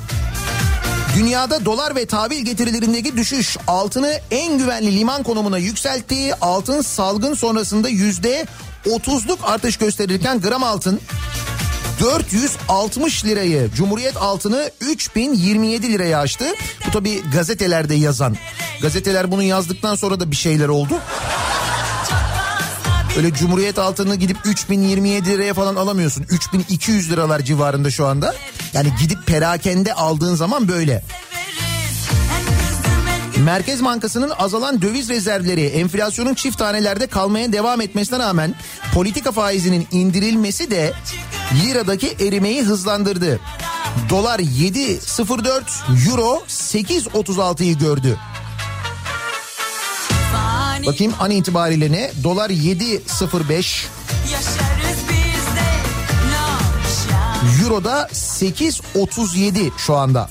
Dünyada dolar ve tahvil getirilerindeki düşüş altını en güvenli liman konumuna yükseltti. Altın salgın sonrasında yüzde 30'luk artış gösterirken gram altın 460 lirayı Cumhuriyet altını 3027 liraya aştı. Bu tabi gazetelerde yazan. Gazeteler bunu yazdıktan sonra da bir şeyler oldu. Öyle Cumhuriyet altını gidip 3027 liraya falan alamıyorsun. 3200 liralar civarında şu anda. Yani gidip perakende aldığın zaman böyle. Merkez Bankası'nın azalan döviz rezervleri enflasyonun çift tanelerde kalmaya devam etmesine rağmen politika faizinin indirilmesi de liradaki erimeyi hızlandırdı. Dolar 7.04, euro 8.36'yı gördü. Bakayım an itibariyle ne? Dolar 7.05, Yaşarız Euro'da 8.37 şu anda.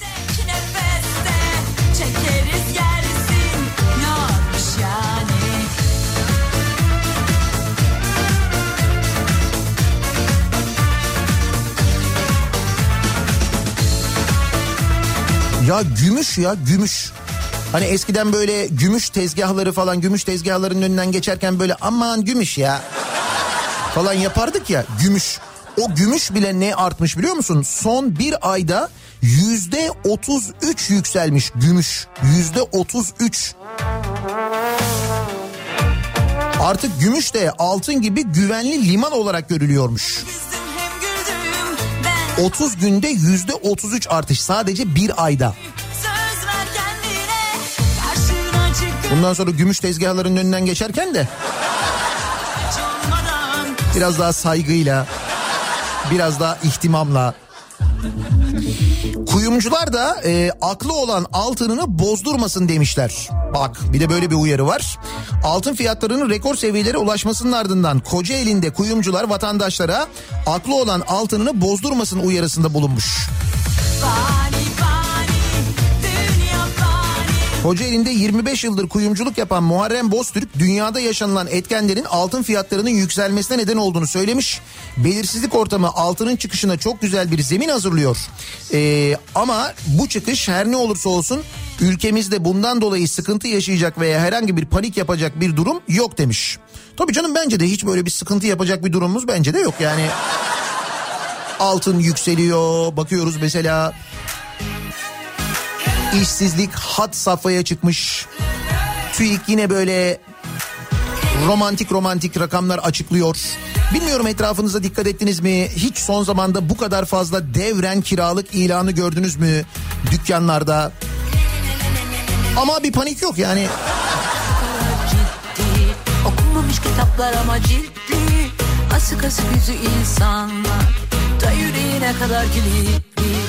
Ya gümüş ya gümüş. Hani eskiden böyle gümüş tezgahları falan gümüş tezgahların önünden geçerken böyle aman gümüş ya falan yapardık ya gümüş. O gümüş bile ne artmış biliyor musun? Son bir ayda yüzde otuz üç yükselmiş gümüş. Yüzde otuz üç. Artık gümüş de altın gibi güvenli liman olarak görülüyormuş. Güldüm hem güldüm ben 30 günde yüzde 33 artış sadece bir ayda. Bundan sonra gümüş tezgahların önünden geçerken de biraz daha saygıyla, biraz daha ihtimamla. Kuyumcular da e, aklı olan altınını bozdurmasın demişler. Bak bir de böyle bir uyarı var. Altın fiyatlarının rekor seviyelere ulaşmasının ardından Kocaeli'nde kuyumcular vatandaşlara aklı olan altınını bozdurmasın uyarısında bulunmuş. fani Kocaeli'nde 25 yıldır kuyumculuk yapan Muharrem Boztürk dünyada yaşanılan etkenlerin altın fiyatlarının yükselmesine neden olduğunu söylemiş. Belirsizlik ortamı altının çıkışına çok güzel bir zemin hazırlıyor. Ee, ama bu çıkış her ne olursa olsun ülkemizde bundan dolayı sıkıntı yaşayacak veya herhangi bir panik yapacak bir durum yok demiş. Tabii canım bence de hiç böyle bir sıkıntı yapacak bir durumumuz bence de yok yani. Altın yükseliyor bakıyoruz mesela İşsizlik hat safhaya çıkmış. TÜİK yine böyle romantik romantik rakamlar açıklıyor. Bilmiyorum etrafınıza dikkat ettiniz mi? Hiç son zamanda bu kadar fazla devren kiralık ilanı gördünüz mü dükkanlarda? Ama bir panik yok yani. Okunmamış kitaplar ama ciddi Asık asık yüzü insanlar Da yüreğine kadar kilitli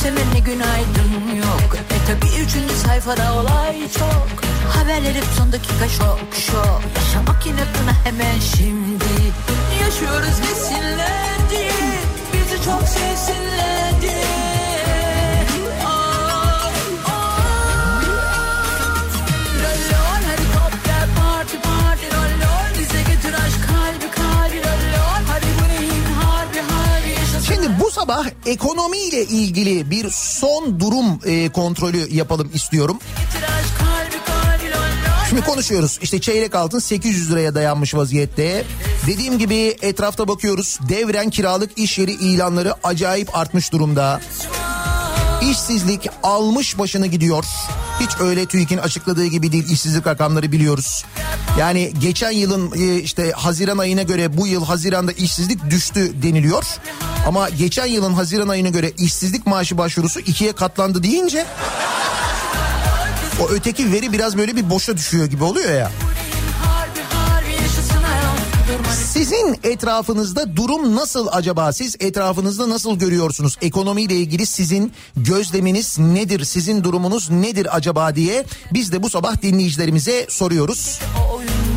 Gülümseme ne günaydın. Yok E tabi üçüncü sayfada olay çok. Haberler hep son dakika şok şok. Yaşamak inatına hemen şimdi. Yaşıyoruz desinler diye Bizi çok sevsinler diye sabah ekonomiyle ilgili bir son durum e, kontrolü yapalım istiyorum. Şimdi konuşuyoruz. İşte çeyrek altın 800 liraya dayanmış vaziyette. Dediğim gibi etrafta bakıyoruz. Devren kiralık iş yeri ilanları acayip artmış durumda. İşsizlik almış başını gidiyor. Hiç öyle TÜİK'in açıkladığı gibi değil işsizlik rakamları biliyoruz. Yani geçen yılın e, işte Haziran ayına göre bu yıl Haziran'da işsizlik düştü deniliyor. Ama geçen yılın Haziran ayına göre işsizlik maaşı başvurusu ikiye katlandı deyince o öteki veri biraz böyle bir boşa düşüyor gibi oluyor ya. Sizin etrafınızda durum nasıl acaba? Siz etrafınızda nasıl görüyorsunuz? Ekonomiyle ilgili sizin gözleminiz nedir? Sizin durumunuz nedir acaba diye biz de bu sabah dinleyicilerimize soruyoruz.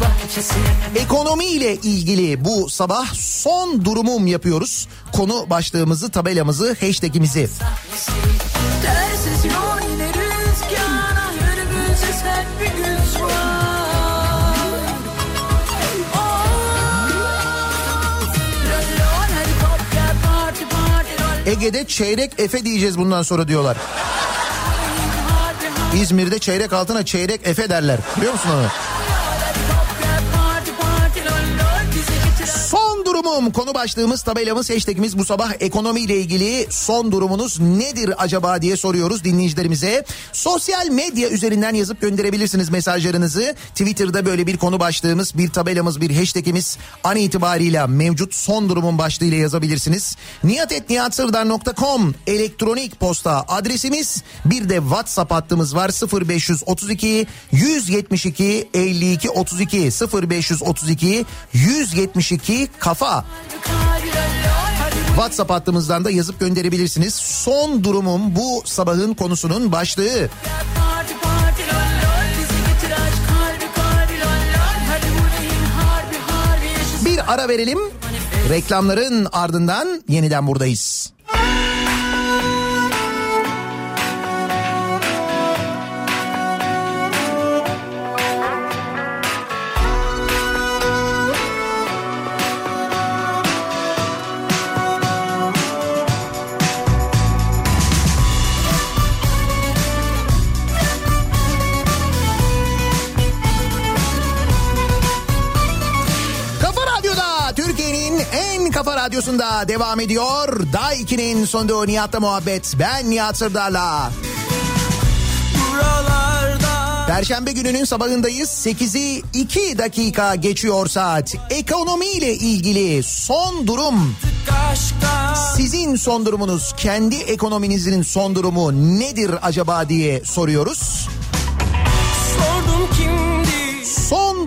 Bahçesi Ekonomiyle ilgili bu sabah son durumum yapıyoruz. Konu başlığımızı, tabelamızı, hashtagimizi. Parti rollon Ege'de çeyrek Efe diyeceğiz bundan sonra diyorlar. İzmir'de çeyrek altına çeyrek Efe derler. Biliyor musun onu? Durumum konu başlığımız tabelamız hashtagimiz bu sabah ekonomiyle ilgili son durumunuz nedir acaba diye soruyoruz dinleyicilerimize. Sosyal medya üzerinden yazıp gönderebilirsiniz mesajlarınızı. Twitter'da böyle bir konu başlığımız, bir tabelamız, bir hashtagimiz an itibariyle mevcut son durumun başlığıyla yazabilirsiniz. niyatetniyatsırdar.com elektronik posta adresimiz bir de WhatsApp hattımız var 0532 172 52 32 0532 172 kafa WhatsApp hattımızdan da yazıp gönderebilirsiniz. Son durumum bu sabahın konusunun başlığı. Bir ara verelim. Reklamların ardından yeniden buradayız. Radyosu'nda devam ediyor. Day 2'nin sonunda Nihat'la muhabbet. Ben Nihat Sırdar'la. Buralarda Perşembe gününün sabahındayız. 8'i 2 dakika geçiyor saat. Ekonomiyle ilgili son durum. Sizin son durumunuz, kendi ekonominizin son durumu nedir acaba diye soruyoruz. sordum Son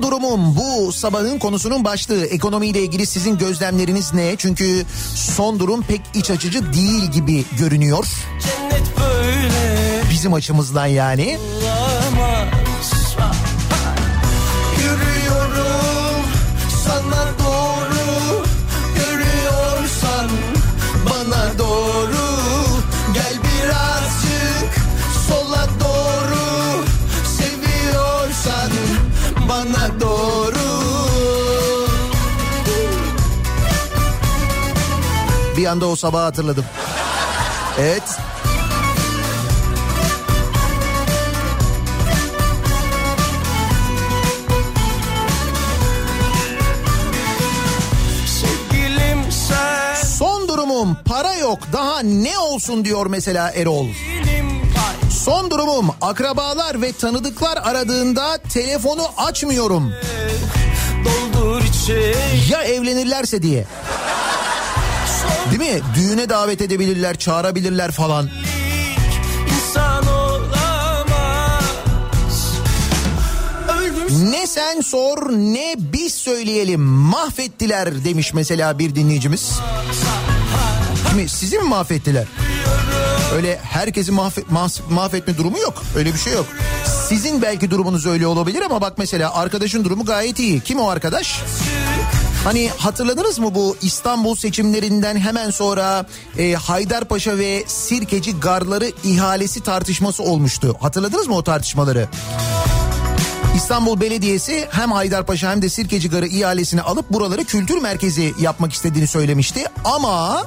durumum bu sabahın konusunun başlığı. Ekonomiyle ilgili sizin gözlemleriniz ne? Çünkü son durum pek iç açıcı değil gibi görünüyor. Bizim açımızdan yani. olamaz Bir anda o sabahı hatırladım. Evet. Son durumum para yok daha ne olsun diyor mesela Erol. Son durumum akrabalar ve tanıdıklar aradığında telefonu açmıyorum. Ya evlenirlerse diye. Değil mi? Düğüne davet edebilirler, çağırabilirler falan. Ne sen sor ne biz söyleyelim mahvettiler demiş mesela bir dinleyicimiz. Şimdi sizi mi mahvettiler? Öyle herkesi mahve- mah- mahvetme durumu yok. Öyle bir şey yok. Sizin belki durumunuz öyle olabilir ama bak mesela arkadaşın durumu gayet iyi. Kim o arkadaş? Hani hatırladınız mı bu İstanbul seçimlerinden hemen sonra e, Haydarpaşa ve Sirkeci Garları ihalesi tartışması olmuştu. Hatırladınız mı o tartışmaları? İstanbul Belediyesi hem Haydarpaşa hem de Sirkeci Garı ihalesini alıp buraları kültür merkezi yapmak istediğini söylemişti. Ama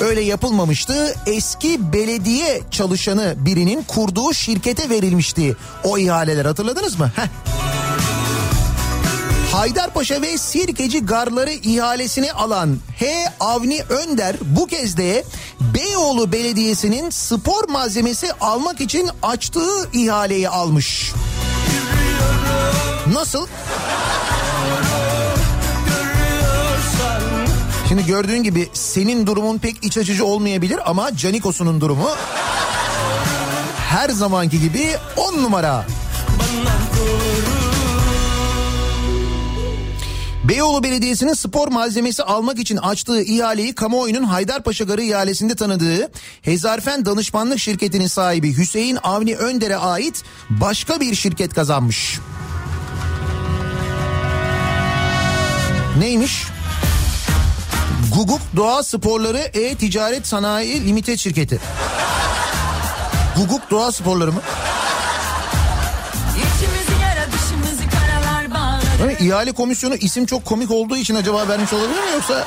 öyle yapılmamıştı. Eski belediye çalışanı birinin kurduğu şirkete verilmişti o ihaleler hatırladınız mı? Heh. Haydarpaşa ve Sirkeci Garları ihalesini alan H. Avni Önder bu kez de Beyoğlu Belediyesi'nin spor malzemesi almak için açtığı ihaleyi almış. Nasıl? Şimdi gördüğün gibi senin durumun pek iç açıcı olmayabilir ama Canikos'un durumu her zamanki gibi on numara. Beyoğlu Belediyesi'nin spor malzemesi almak için açtığı ihaleyi kamuoyunun Haydarpaşa Garı ihalesinde tanıdığı Hezarfen Danışmanlık Şirketi'nin sahibi Hüseyin Avni Önder'e ait başka bir şirket kazanmış. Neymiş? Guguk Doğa Sporları E-Ticaret Sanayi Limited Şirketi. Guguk Doğa Sporları mı? Hani ihale komisyonu isim çok komik olduğu için acaba vermiş olabilir mi yoksa?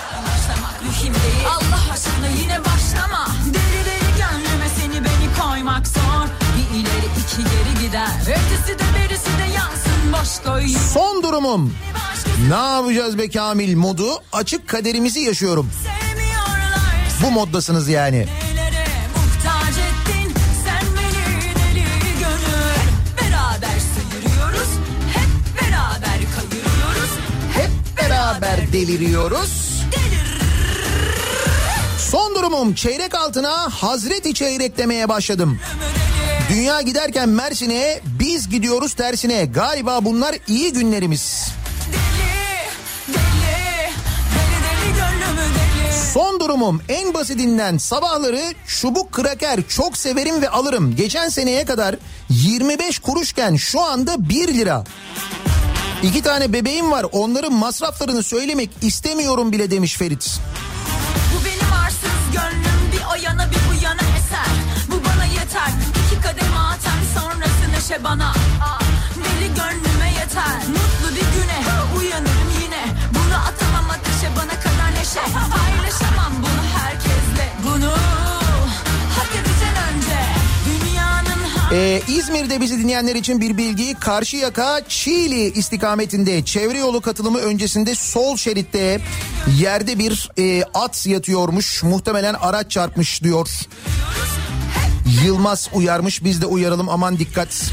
Allah aşkına yine başlama. Deli deli gönlüme seni beni koymak zor. Bir ileri iki geri gider. Ötesi de berisi de yansın boş koy. Son durumum. Ne yapacağız be Kamil modu açık kaderimizi yaşıyorum. Bu moddasınız yani. Deliriyoruz. Son durumum çeyrek altına Hazreti çeyrek demeye başladım. Dünya giderken Mersin'e biz gidiyoruz tersine. Galiba bunlar iyi günlerimiz. Son durumum en basitinden sabahları çubuk kraker çok severim ve alırım. Geçen seneye kadar 25 kuruşken şu anda 1 lira. İki tane bebeğim var onların masraflarını söylemek istemiyorum bile demiş Ferit. Bu benim arsız gönlüm bir o yana bir bu yana eser. Bu bana yeter. İki kadeh matem sonrası neşe bana. Deli gönlüme yeter. Mutlu bir güne uyanırım yine. Bunu atamam ateşe bana kadar neşe. Ee, İzmir'de bizi dinleyenler için bir bilgi. Karşıyaka Çiğli istikametinde çevre yolu katılımı öncesinde sol şeritte yerde bir e, at yatıyormuş. Muhtemelen araç çarpmış diyor. Yılmaz uyarmış biz de uyaralım aman dikkat.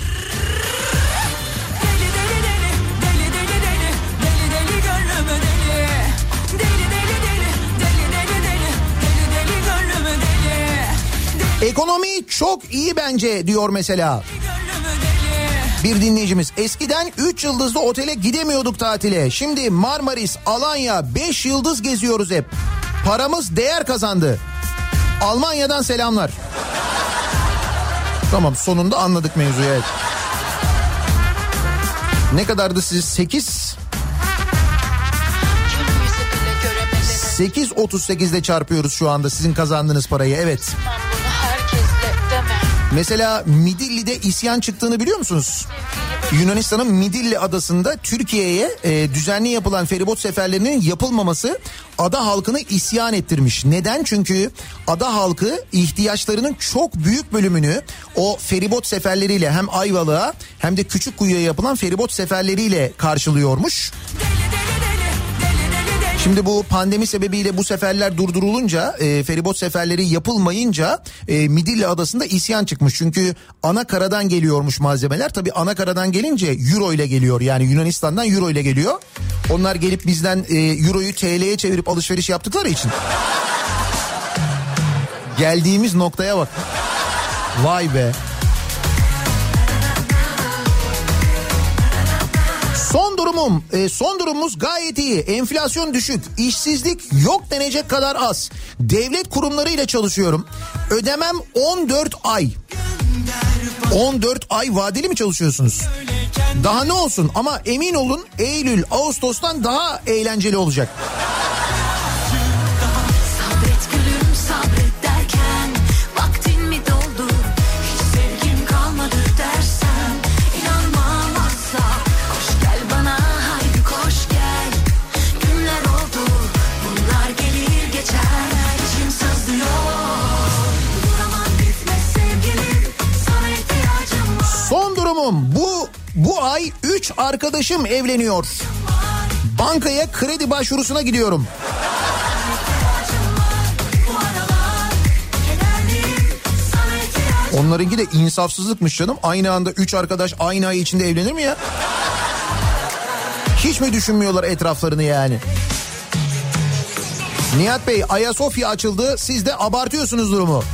Ekonomi çok iyi bence diyor mesela. Bir dinleyicimiz eskiden 3 yıldızlı otele gidemiyorduk tatile. Şimdi Marmaris, Alanya 5 yıldız geziyoruz hep. Paramız değer kazandı. Almanya'dan selamlar. Tamam sonunda anladık mevzuyu evet. Ne kadardı siz 8 8.38'de çarpıyoruz şu anda sizin kazandığınız parayı evet. Mesela Midilli'de isyan çıktığını biliyor musunuz? Yunanistan'ın Midilli adasında Türkiye'ye e, düzenli yapılan feribot seferlerinin yapılmaması ada halkını isyan ettirmiş. Neden? Çünkü ada halkı ihtiyaçlarının çok büyük bölümünü o feribot seferleriyle hem Ayvalık'a hem de Küçükkuyu'ya yapılan feribot seferleriyle karşılıyormuş. Şimdi bu pandemi sebebiyle bu seferler durdurulunca e, feribot seferleri yapılmayınca e, Midilli adasında isyan çıkmış. Çünkü ana karadan geliyormuş malzemeler. Tabii ana karadan gelince euro ile geliyor. Yani Yunanistan'dan euro ile geliyor. Onlar gelip bizden e, euroyu TL'ye çevirip alışveriş yaptıkları için. Geldiğimiz noktaya bak. Vay be. Son durumum, e, son durumumuz gayet iyi. Enflasyon düşük, işsizlik yok denecek kadar az. Devlet kurumlarıyla çalışıyorum. Ödemem 14 ay. 14 ay vadeli mi çalışıyorsunuz? Daha ne olsun ama emin olun Eylül, Ağustos'tan daha eğlenceli olacak. Durumum bu bu ay 3 arkadaşım evleniyor. Bankaya kredi başvurusuna gidiyorum. Onlarınki de insafsızlıkmış canım. Aynı anda 3 arkadaş aynı ay içinde evlenir mi ya? Hiç mi düşünmüyorlar etraflarını yani? Nihat Bey Ayasofya açıldı. Siz de abartıyorsunuz durumu.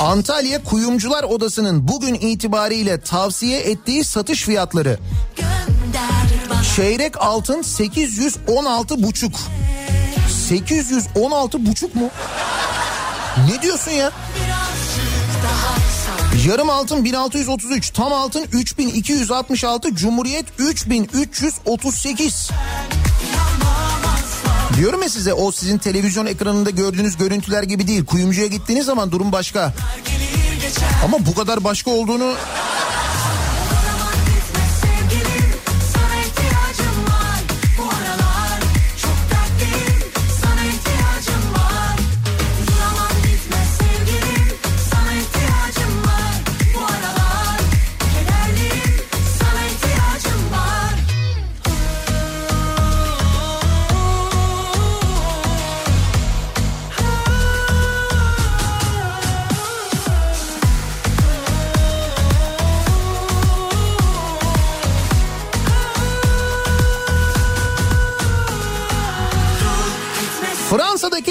Antalya Kuyumcular Odası'nın bugün itibariyle tavsiye ettiği satış fiyatları. Çeyrek altın 816 buçuk. 816 buçuk mu? Ne diyorsun ya? Yarım altın 1633, tam altın 3266, Cumhuriyet 3338. Diyorum ya size o sizin televizyon ekranında gördüğünüz görüntüler gibi değil. Kuyumcuya gittiğiniz zaman durum başka. Ama bu kadar başka olduğunu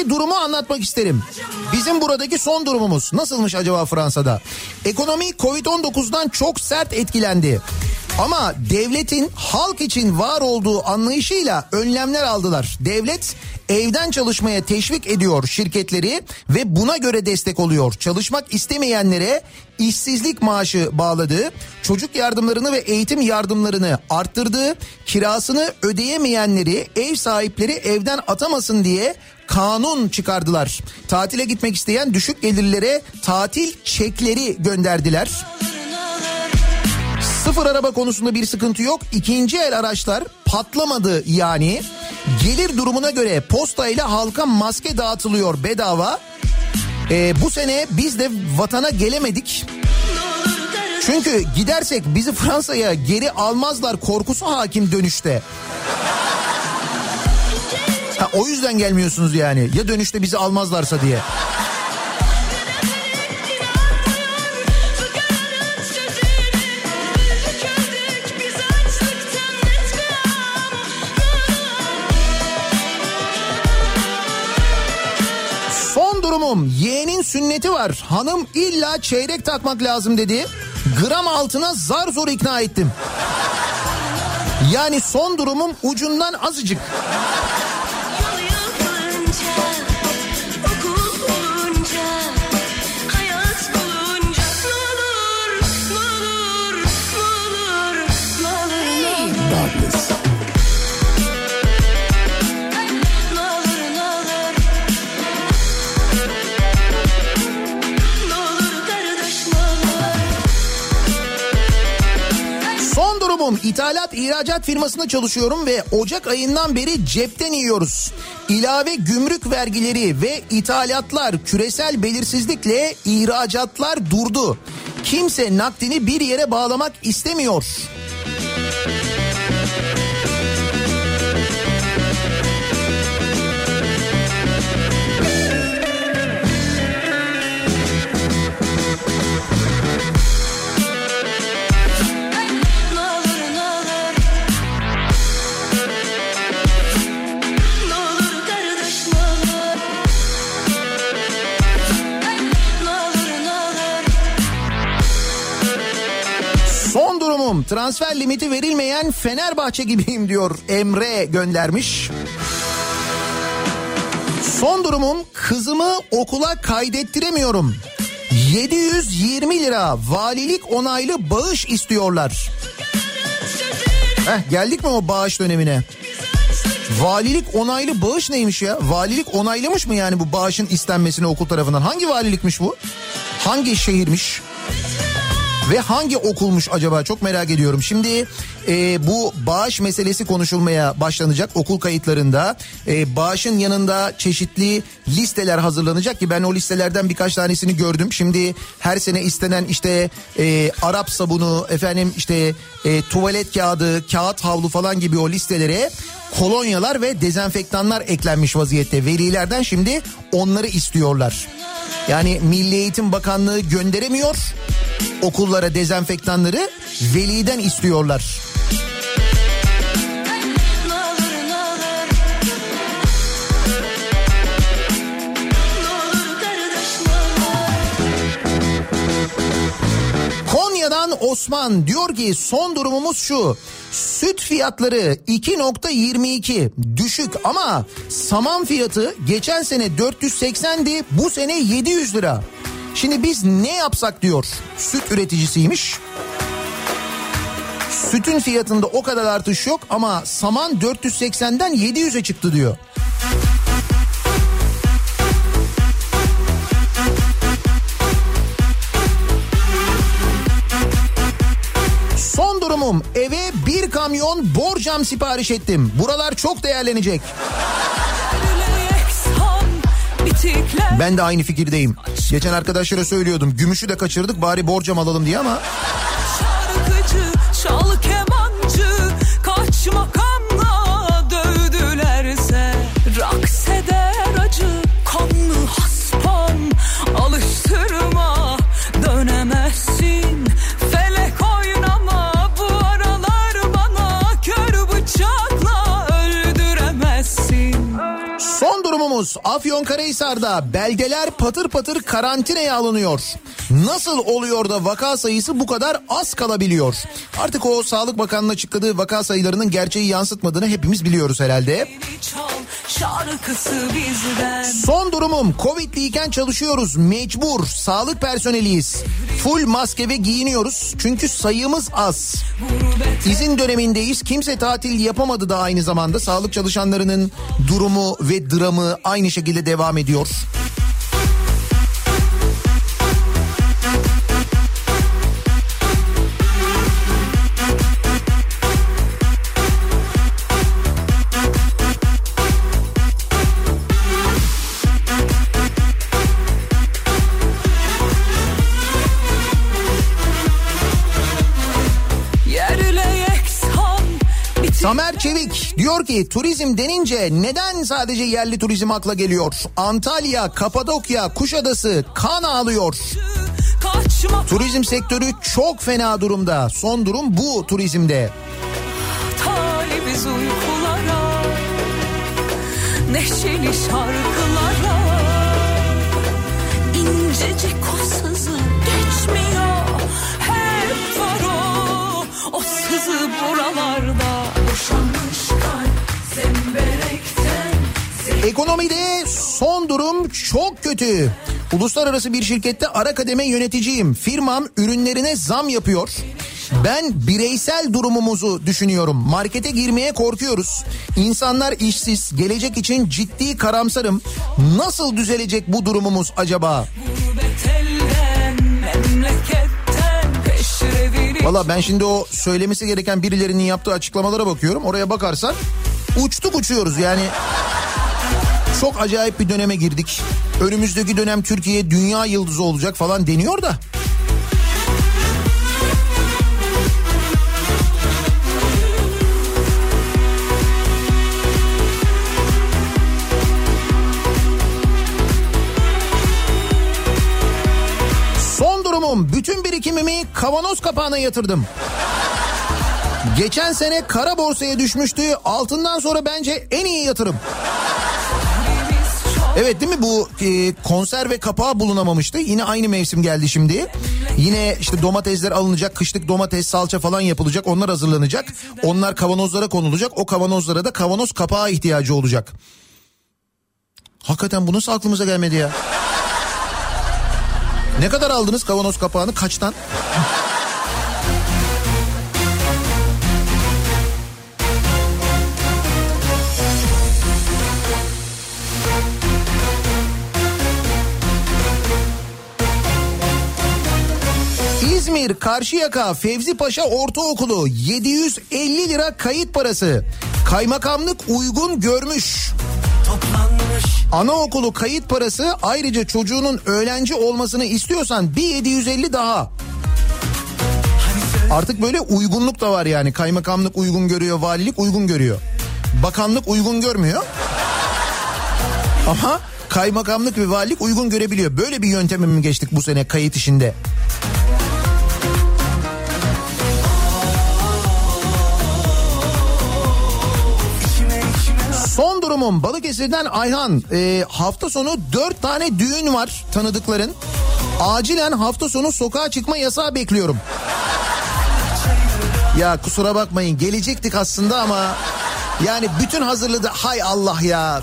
Durumu anlatmak isterim. Bizim buradaki son durumumuz nasılmış acaba Fransa'da? Ekonomi Covid-19'dan çok sert etkilendi. Ama devletin halk için var olduğu anlayışıyla önlemler aldılar. Devlet evden çalışmaya teşvik ediyor şirketleri ve buna göre destek oluyor. Çalışmak istemeyenlere işsizlik maaşı bağladı. Çocuk yardımlarını ve eğitim yardımlarını arttırdı. Kirasını ödeyemeyenleri ev sahipleri evden atamasın diye kanun çıkardılar. Tatile gitmek isteyen düşük gelirlere tatil çekleri gönderdiler. Sıfır araba konusunda bir sıkıntı yok. İkinci el araçlar patlamadı yani. Gelir durumuna göre postayla halka maske dağıtılıyor bedava. Ee, bu sene biz de vatana gelemedik. Çünkü gidersek bizi Fransa'ya geri almazlar korkusu hakim dönüşte. Ha, o yüzden gelmiyorsunuz yani. Ya dönüşte bizi almazlarsa diye. Son durumum yeğenin sünneti var. Hanım illa çeyrek takmak lazım dedi. Gram altına zar zor ikna ettim. Yani son durumum ucundan azıcık. Durumum ithalat ihracat firmasında çalışıyorum ve Ocak ayından beri cepten yiyoruz. İlave gümrük vergileri ve ithalatlar küresel belirsizlikle ihracatlar durdu. Kimse nakdini bir yere bağlamak istemiyor. Durumum transfer limiti verilmeyen Fenerbahçe gibiyim diyor Emre göndermiş. Son durumum kızımı okula kaydettiremiyorum. 720 lira valilik onaylı bağış istiyorlar. Heh, geldik mi o bağış dönemine? Valilik onaylı bağış neymiş ya? Valilik onaylamış mı yani bu bağışın istenmesini okul tarafından? Hangi valilikmiş bu? Hangi şehirmiş? Ve hangi okulmuş acaba çok merak ediyorum. Şimdi e, bu bağış meselesi konuşulmaya başlanacak okul kayıtlarında. E, bağışın yanında çeşitli listeler hazırlanacak ki ben o listelerden birkaç tanesini gördüm. Şimdi her sene istenen işte e, Arap sabunu efendim işte e, tuvalet kağıdı, kağıt havlu falan gibi o listelere kolonyalar ve dezenfektanlar eklenmiş vaziyette. Velilerden şimdi onları istiyorlar. Yani Milli Eğitim Bakanlığı gönderemiyor okullara dezenfektanları veliden istiyorlar. Konya'dan Osman diyor ki son durumumuz şu. Süt fiyatları 2.22 düşük ama saman fiyatı geçen sene 480'di bu sene 700 lira. Şimdi biz ne yapsak diyor süt üreticisiymiş. Sütün fiyatında o kadar artış yok ama saman 480'den 700'e çıktı diyor. Son durumum eve bir kamyon borcam sipariş ettim. Buralar çok değerlenecek. Ben de aynı fikirdeyim. Geçen arkadaşlara söylüyordum. Gümüşü de kaçırdık bari borcam alalım diye ama Durumumuz Afyonkarahisar'da belgeler patır patır karantinaya alınıyor. Nasıl oluyor da vaka sayısı bu kadar az kalabiliyor? Artık o Sağlık Bakanı'nın açıkladığı vaka sayılarının gerçeği yansıtmadığını hepimiz biliyoruz herhalde. Son durumum Covid'liyken çalışıyoruz mecbur sağlık personeliyiz. Full maske ve giyiniyoruz çünkü sayımız az. İzin dönemindeyiz. Kimse tatil yapamadı da aynı zamanda. Sağlık çalışanlarının durumu ve dramı aynı şekilde devam ediyor. Samer Çevik diyor ki turizm denince neden sadece yerli turizm akla geliyor? Antalya, Kapadokya, Kuşadası kan ağlıyor. Kaçma Turizm sektörü çok fena durumda. Son durum bu turizmde. talibiz uykulara Neşeli şarkılara İncecik o sızı geçmiyor Hep var o O sızı buralarda Ekonomide son durum çok kötü. Uluslararası bir şirkette ara kademe yöneticiyim. Firmam ürünlerine zam yapıyor. Ben bireysel durumumuzu düşünüyorum. Markete girmeye korkuyoruz. İnsanlar işsiz, gelecek için ciddi karamsarım. Nasıl düzelecek bu durumumuz acaba? Valla ben şimdi o söylemesi gereken birilerinin yaptığı açıklamalara bakıyorum. Oraya bakarsan uçtuk uçuyoruz yani. Çok acayip bir döneme girdik. Önümüzdeki dönem Türkiye dünya yıldızı olacak falan deniyor da. Son durumum bütün birikimimi kavanoz kapağına yatırdım. Geçen sene kara borsaya düşmüştü. Altından sonra bence en iyi yatırım. Evet değil mi bu e, konserve kapağı bulunamamıştı. Yine aynı mevsim geldi şimdi. Yine işte domatesler alınacak, kışlık domates, salça falan yapılacak. Onlar hazırlanacak. Onlar kavanozlara konulacak. O kavanozlara da kavanoz kapağı ihtiyacı olacak. Hakikaten bu nasıl aklımıza gelmedi ya? Ne kadar aldınız kavanoz kapağını? Kaçtan? İzmir Karşıyaka Fevzi Paşa Ortaokulu 750 lira kayıt parası. Kaymakamlık uygun görmüş. Anaokulu kayıt parası ayrıca çocuğunun öğrenci olmasını istiyorsan bir 750 daha. Artık böyle uygunluk da var yani. Kaymakamlık uygun görüyor, valilik uygun görüyor. Bakanlık uygun görmüyor. [laughs] Ama kaymakamlık ve valilik uygun görebiliyor. Böyle bir yönteme mi geçtik bu sene kayıt işinde? Durumum Balıkesir'den Ayhan. Ee, hafta sonu dört tane düğün var tanıdıkların. Acilen hafta sonu sokağa çıkma yasağı bekliyorum. Ya kusura bakmayın gelecektik aslında ama yani bütün hazırlığı hay Allah ya.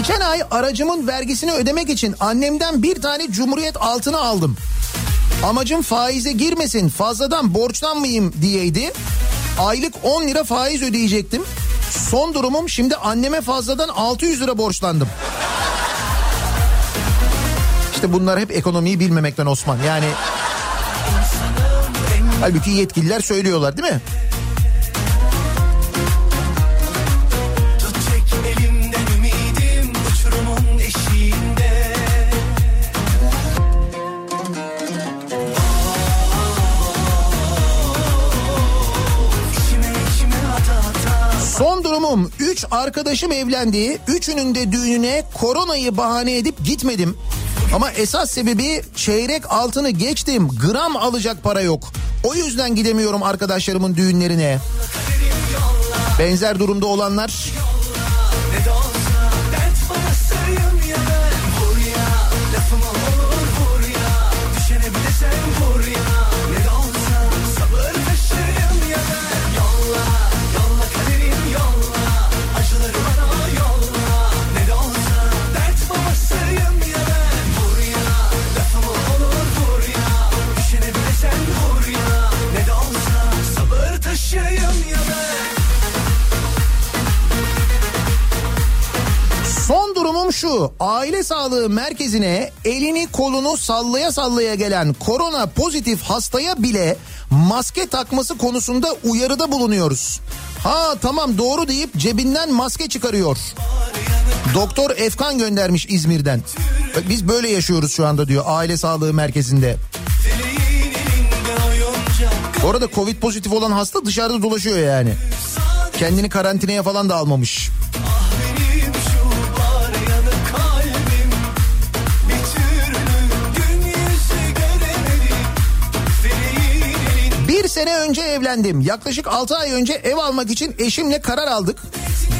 Geçen ay aracımın vergisini ödemek için annemden bir tane Cumhuriyet altını aldım. Amacım faize girmesin fazladan borçlanmayayım diyeydi. Aylık 10 lira faiz ödeyecektim. Son durumum şimdi anneme fazladan 600 lira borçlandım. İşte bunlar hep ekonomiyi bilmemekten Osman. Yani halbuki yetkililer söylüyorlar değil mi? Son durumum 3 arkadaşım evlendi. Üçünün de düğününe koronayı bahane edip gitmedim. Ama esas sebebi çeyrek altını geçtim. Gram alacak para yok. O yüzden gidemiyorum arkadaşlarımın düğünlerine. Benzer durumda olanlar şu aile sağlığı merkezine elini kolunu sallaya sallaya gelen korona pozitif hastaya bile maske takması konusunda uyarıda bulunuyoruz. Ha tamam doğru deyip cebinden maske çıkarıyor. Doktor Efkan göndermiş İzmir'den. Biz böyle yaşıyoruz şu anda diyor aile sağlığı merkezinde. Bu arada Covid pozitif olan hasta dışarıda dolaşıyor yani. Kendini karantinaya falan da almamış. Sene önce evlendim. Yaklaşık 6 ay önce ev almak için eşimle karar aldık.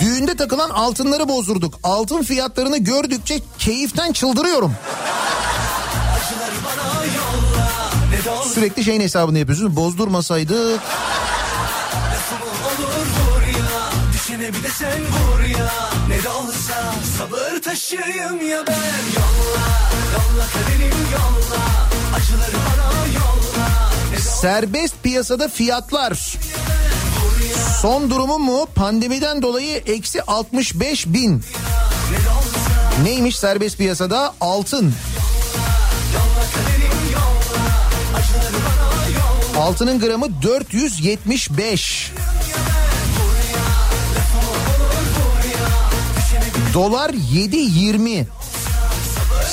Düğünde takılan altınları bozdurduk. Altın fiyatlarını gördükçe keyiften çıldırıyorum. Sürekli şeyin hesabını yapıyorsunuz. Bozdurmasaydık Düşene bir de sen vur ya Ne de olsa sabır taşıyım ya ben Yolla serbest piyasada fiyatlar. Son durumu mu? Pandemiden dolayı eksi 65 bin. Neymiş serbest piyasada? Altın. Altının gramı 475. Dolar 7.20.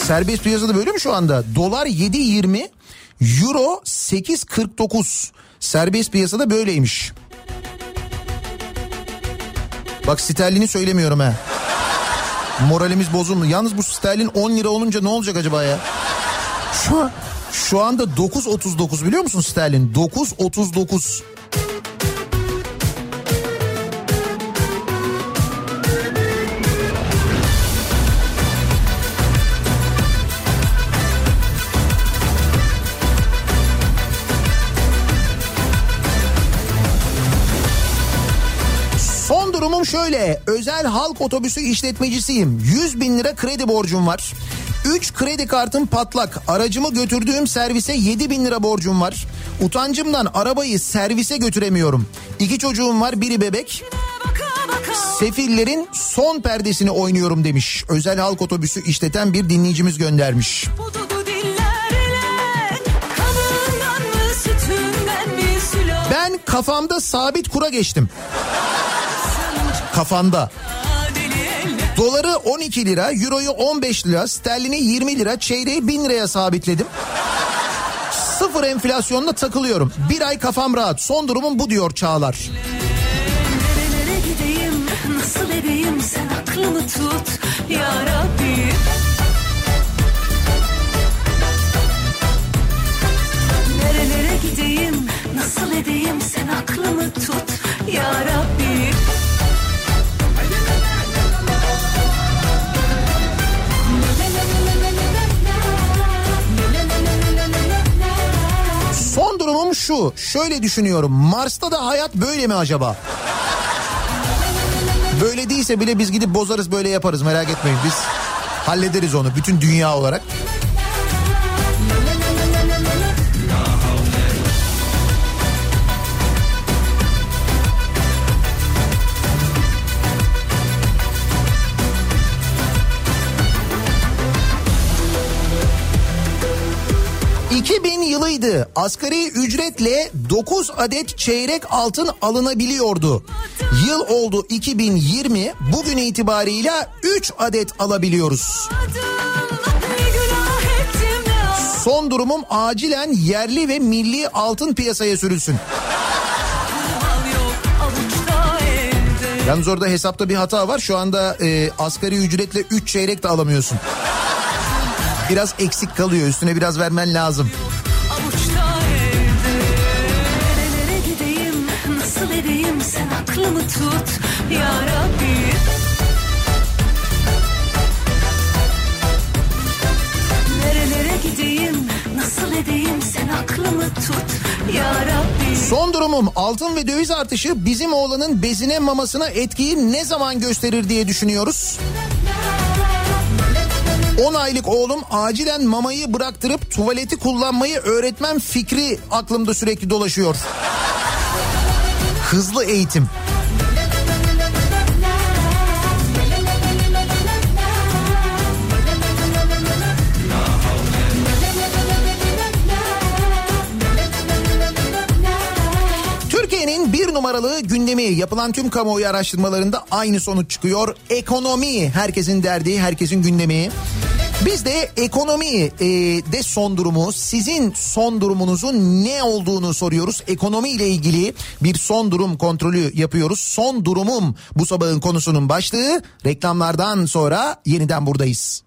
Serbest piyasada böyle mi şu anda? Dolar 7.20, Euro 8.49. Serbest piyasada böyleymiş. Bak sterlini söylemiyorum ha. Moralimiz bozuldu. Yalnız bu sterlin 10 lira olunca ne olacak acaba ya? Şu şu anda 9.39 biliyor musun sterlin? 9.39. Özel halk otobüsü işletmecisiyim. 100 bin lira kredi borcum var. 3 kredi kartım patlak. Aracımı götürdüğüm servise 7 bin lira borcum var. Utancımdan arabayı servise götüremiyorum. İki çocuğum var biri bebek. Sefillerin son perdesini oynuyorum demiş. Özel halk otobüsü işleten bir dinleyicimiz göndermiş. Ben kafamda sabit kura geçtim. Kafanda. Doları 12 lira, euroyu 15 lira, sterlini 20 lira, çeyreği 1000 liraya sabitledim. Sıfır enflasyonla takılıyorum. Bir ay kafam rahat. Son durumum bu diyor Çağlar. Nerelere gideyim nasıl edeyim sen aklımı tut ya Rabbi Nerelere gideyim nasıl edeyim sen aklımı tut ya Rabbi Son durumum şu. Şöyle düşünüyorum. Mars'ta da hayat böyle mi acaba? Böyle değilse bile biz gidip bozarız böyle yaparız merak etmeyin. Biz hallederiz onu bütün dünya olarak. ...2000 yılıydı. Asgari ücretle 9 adet çeyrek altın alınabiliyordu. Yıl oldu 2020. Bugün itibarıyla 3 adet alabiliyoruz. Son durumum acilen yerli ve milli altın piyasaya sürülsün. Yalnız orada hesapta bir hata var. Şu anda e, asgari ücretle 3 çeyrek de alamıyorsun. Biraz eksik kalıyor. Üstüne biraz vermen lazım. avuçta elde Nerelere gideyim? Nasıl edeyim? Sen aklımı tut. Ya Rabbi. Nerelere gideyim? Nasıl edeyim? Sen aklımı tut. Ya Rabbi. Son durumum. Altın ve döviz artışı bizim oğlanın bezine mamasına etkiyi ne zaman gösterir diye düşünüyoruz. 10 aylık oğlum acilen mamayı bıraktırıp tuvaleti kullanmayı öğretmem fikri aklımda sürekli dolaşıyor. Hızlı eğitim. Numaralı gündemi yapılan tüm kamuoyu araştırmalarında aynı sonuç çıkıyor. Ekonomi herkesin derdi, herkesin gündemi. Biz de ekonomi e, de son durumu, sizin son durumunuzun ne olduğunu soruyoruz. Ekonomi ile ilgili bir son durum kontrolü yapıyoruz. Son durumum bu sabahın konusunun başlığı. Reklamlardan sonra yeniden buradayız.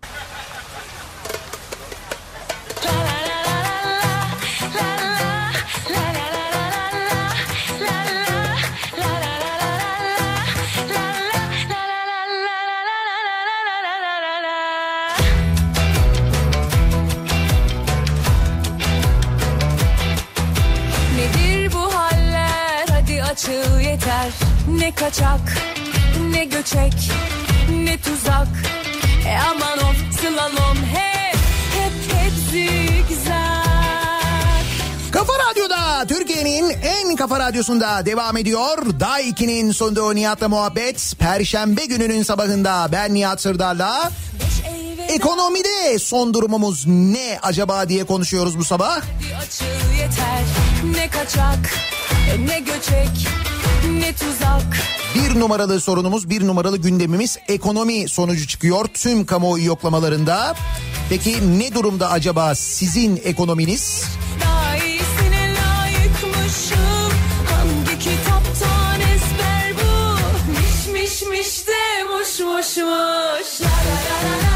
Açıl yeter Ne kaçak ne göçek ne tuzak E aman of slalom hep hep hep zigzag Kafa Radyo'da Türkiye'nin en kafa radyosunda devam ediyor. Daha 2'nin sonunda Nihat'la muhabbet. Perşembe gününün sabahında ben Nihat Sırdar'la ekonomide son durumumuz ne acaba diye konuşuyoruz bu sabah. hadi açıl yeter Ne kaçak ne göçek ne tuzak Bir numaralı sorunumuz, bir numaralı gündemimiz ekonomi sonucu çıkıyor tüm kamuoyu yoklamalarında. Peki ne durumda acaba sizin ekonominiz? Miş miş miş de la la la la la la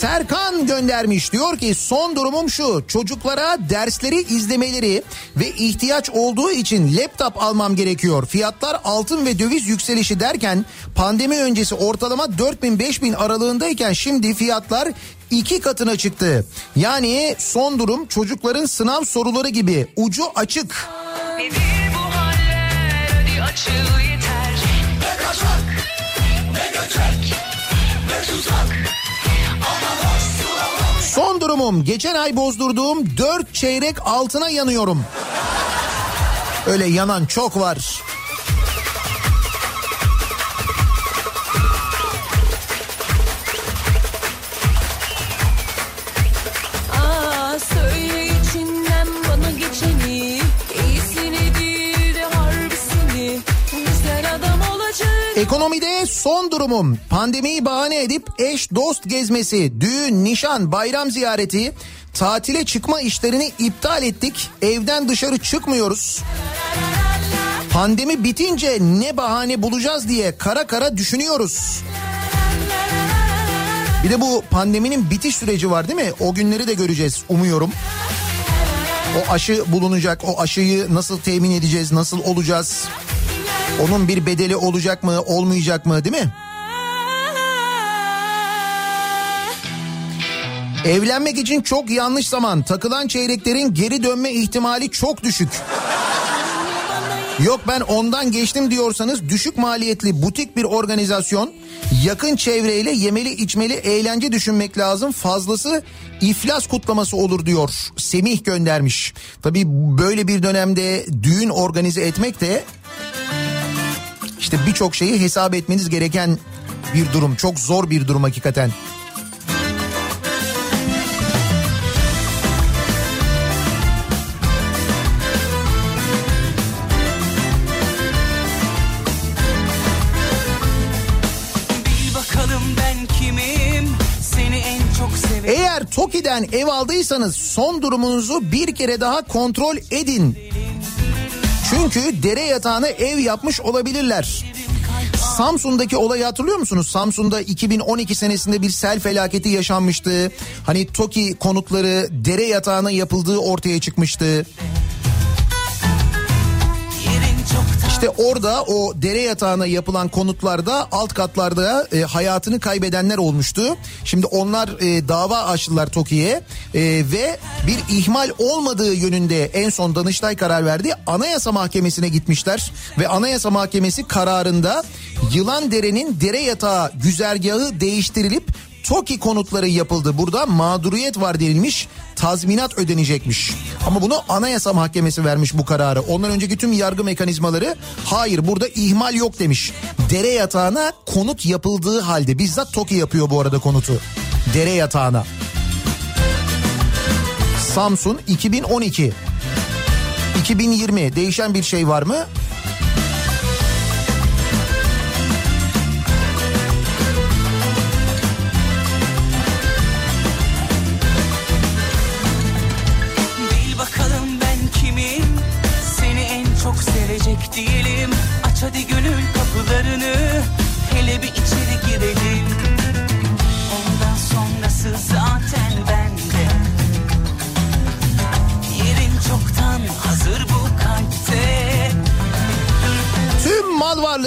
Serkan göndermiş diyor ki son durumum şu çocuklara dersleri izlemeleri ve ihtiyaç olduğu için laptop almam gerekiyor. Fiyatlar altın ve döviz yükselişi derken pandemi öncesi ortalama 4000-5000 aralığındayken şimdi fiyatlar iki katına çıktı. Yani son durum çocukların sınav soruları gibi ucu açık. Ne tuzak Durumum geçen ay bozdurduğum 4 çeyrek altına yanıyorum. Öyle yanan çok var. Ekonomide son durumum pandemiyi bahane edip eş dost gezmesi, düğün, nişan, bayram ziyareti, tatile çıkma işlerini iptal ettik. Evden dışarı çıkmıyoruz. Pandemi bitince ne bahane bulacağız diye kara kara düşünüyoruz. Bir de bu pandeminin bitiş süreci var değil mi? O günleri de göreceğiz umuyorum. O aşı bulunacak, o aşıyı nasıl temin edeceğiz, nasıl olacağız? Onun bir bedeli olacak mı, olmayacak mı değil mi? Evlenmek için çok yanlış zaman. Takılan çeyreklerin geri dönme ihtimali çok düşük. Yok ben ondan geçtim diyorsanız düşük maliyetli butik bir organizasyon yakın çevreyle yemeli içmeli eğlence düşünmek lazım. Fazlası iflas kutlaması olur diyor. Semih göndermiş. Tabii böyle bir dönemde düğün organize etmek de işte birçok şeyi hesap etmeniz gereken bir durum. Çok zor bir durum hakikaten. Eğer TOKİ'den ev aldıysanız son durumunuzu bir kere daha kontrol edin. Çünkü dere yatağına ev yapmış olabilirler. Samsun'daki olayı hatırlıyor musunuz? Samsun'da 2012 senesinde bir sel felaketi yaşanmıştı. Hani TOKİ konutları dere yatağına yapıldığı ortaya çıkmıştı. İşte orada o dere yatağına yapılan konutlarda alt katlarda e, hayatını kaybedenler olmuştu. Şimdi onlar e, dava açtılar TOKİ'ye e, ve bir ihmal olmadığı yönünde en son Danıştay karar verdi. Anayasa Mahkemesi'ne gitmişler ve Anayasa Mahkemesi kararında Yılandere'nin dere yatağı güzergahı değiştirilip TOKİ konutları yapıldı. Burada mağduriyet var denilmiş. Tazminat ödenecekmiş. Ama bunu Anayasa Mahkemesi vermiş bu kararı. Ondan önceki tüm yargı mekanizmaları hayır burada ihmal yok demiş. Dere yatağına konut yapıldığı halde bizzat TOKİ yapıyor bu arada konutu. Dere yatağına. Samsun 2012. 2020 değişen bir şey var mı?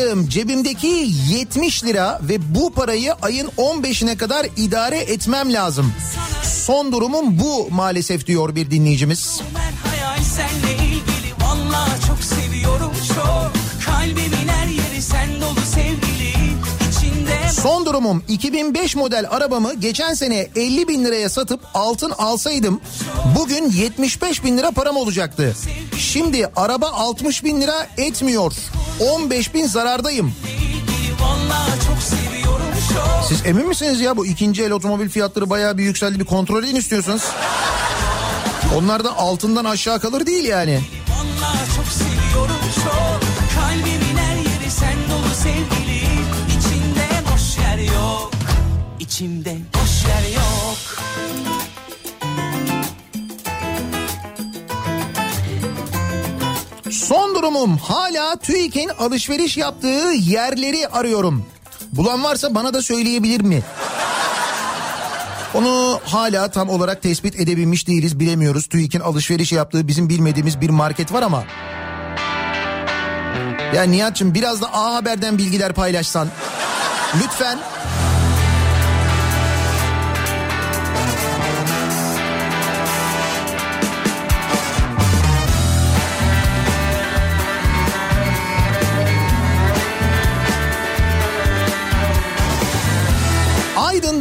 Mal varlığım cebimdeki 70 lira ve bu parayı ayın 15'ine kadar idare etmem lazım. Son durumum bu maalesef diyor bir dinleyicimiz. Her Son durumum 2005 model arabamı geçen sene 50 bin liraya satıp altın alsaydım bugün 75 bin lira param olacaktı. Şimdi araba 60 bin lira etmiyor. 15 bin zarardayım. Siz emin misiniz ya bu ikinci el otomobil fiyatları bayağı bir yükseldi bir kontrol edin istiyorsanız. Onlar da altından aşağı kalır değil yani. Vallahi çok seviyorum çok İçimde boş yer yok Son durumum hala TÜİK'in alışveriş yaptığı yerleri arıyorum. Bulan varsa bana da söyleyebilir mi? Onu hala tam olarak tespit edebilmiş değiliz bilemiyoruz. TÜİK'in alışveriş yaptığı bizim bilmediğimiz bir market var ama. Ya Nihat'cığım biraz da A Haber'den bilgiler paylaşsan. Lütfen.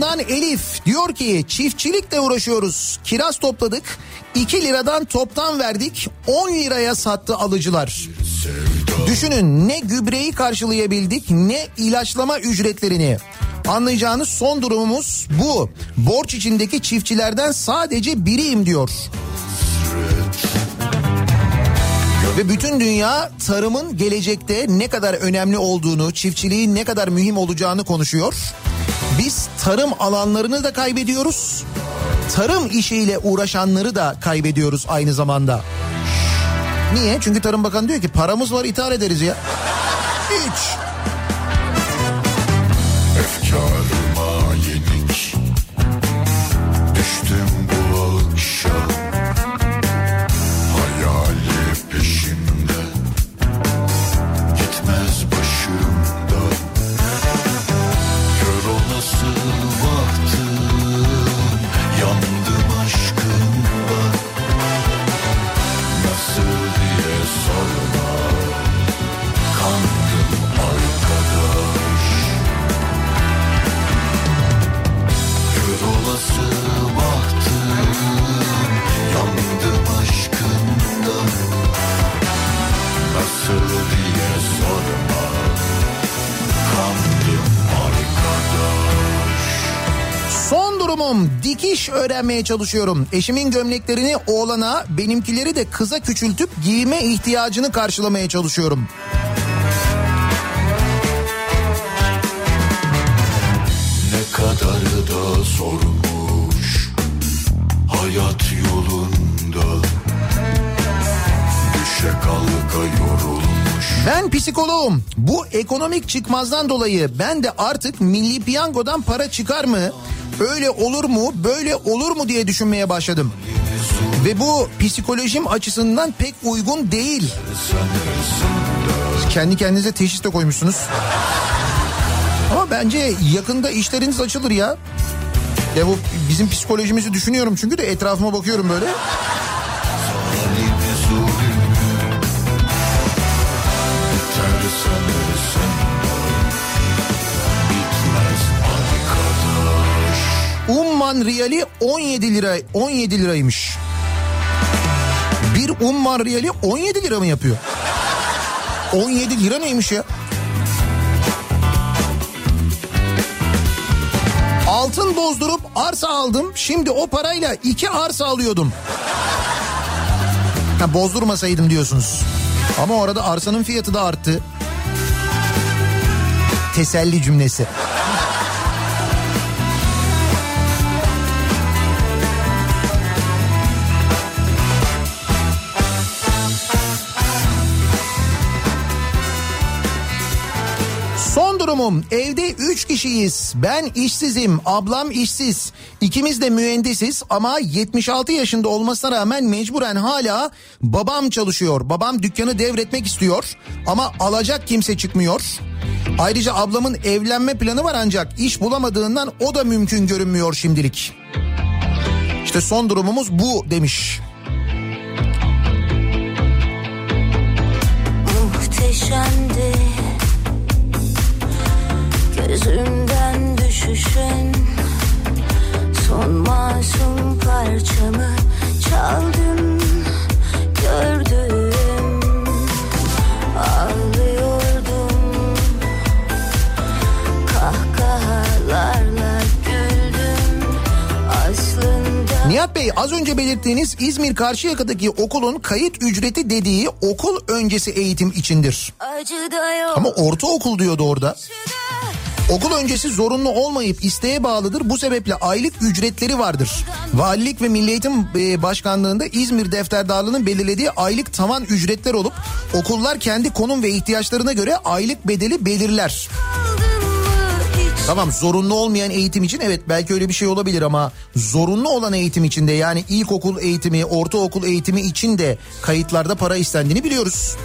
Aydın'dan Elif diyor ki çiftçilikle uğraşıyoruz. Kiraz topladık. 2 liradan toptan verdik. 10 liraya sattı alıcılar. Düşünün ne gübreyi karşılayabildik ne ilaçlama ücretlerini. Anlayacağınız son durumumuz bu. Borç içindeki çiftçilerden sadece biriyim diyor. Ve bütün dünya tarımın gelecekte ne kadar önemli olduğunu, çiftçiliğin ne kadar mühim olacağını konuşuyor. Biz tarım alanlarını da kaybediyoruz. Tarım işiyle uğraşanları da kaybediyoruz aynı zamanda. Niye? Çünkü Tarım Bakanı diyor ki paramız var ithal ederiz ya. Hiç. Dikiş öğrenmeye çalışıyorum. Eşimin gömleklerini oğlana benimkileri de kıza küçültüp giyme ihtiyacını karşılamaya çalışıyorum. Ne kadarı da sormuş Hayat yolunda Düşe kalka yorulmuş Ben psikoloğum. Bu ekonomik çıkmazdan dolayı ben de artık milli piyangodan para çıkar mı? Öyle olur mu, böyle olur mu diye düşünmeye başladım. Ve bu psikolojim açısından pek uygun değil. Kendi kendinize teşhis de koymuşsunuz. Ama bence yakında işleriniz açılır ya. Ya bu bizim psikolojimizi düşünüyorum çünkü de etrafıma bakıyorum böyle. Umman riyali 17 lira 17 liraymış. Bir Umman riyali 17 lira mı yapıyor? 17 lira neymiş ya? Altın bozdurup arsa aldım. Şimdi o parayla iki arsa alıyordum. Ha, bozdurmasaydım diyorsunuz. Ama orada arsanın fiyatı da arttı. Teselli cümlesi. Durumum evde 3 kişiyiz. Ben işsizim, ablam işsiz. İkimiz de mühendisiz ama 76 yaşında olmasına rağmen mecburen hala babam çalışıyor. Babam dükkanı devretmek istiyor ama alacak kimse çıkmıyor. Ayrıca ablamın evlenme planı var ancak iş bulamadığından o da mümkün görünmüyor şimdilik. İşte son durumumuz bu demiş. muhteşemdi önce belirttiğiniz İzmir Karşıyaka'daki okulun kayıt ücreti dediği okul öncesi eğitim içindir. Ama ortaokul diyordu orada. Okul öncesi zorunlu olmayıp isteğe bağlıdır. Bu sebeple aylık ücretleri vardır. Valilik ve Milli Eğitim e, Başkanlığı'nda İzmir Defterdarlığı'nın belirlediği aylık tavan ücretler olup okullar kendi konum ve ihtiyaçlarına göre aylık bedeli belirler. Tamam zorunlu olmayan eğitim için evet belki öyle bir şey olabilir ama zorunlu olan eğitim için de yani ilkokul eğitimi, ortaokul eğitimi için de kayıtlarda para istendiğini biliyoruz.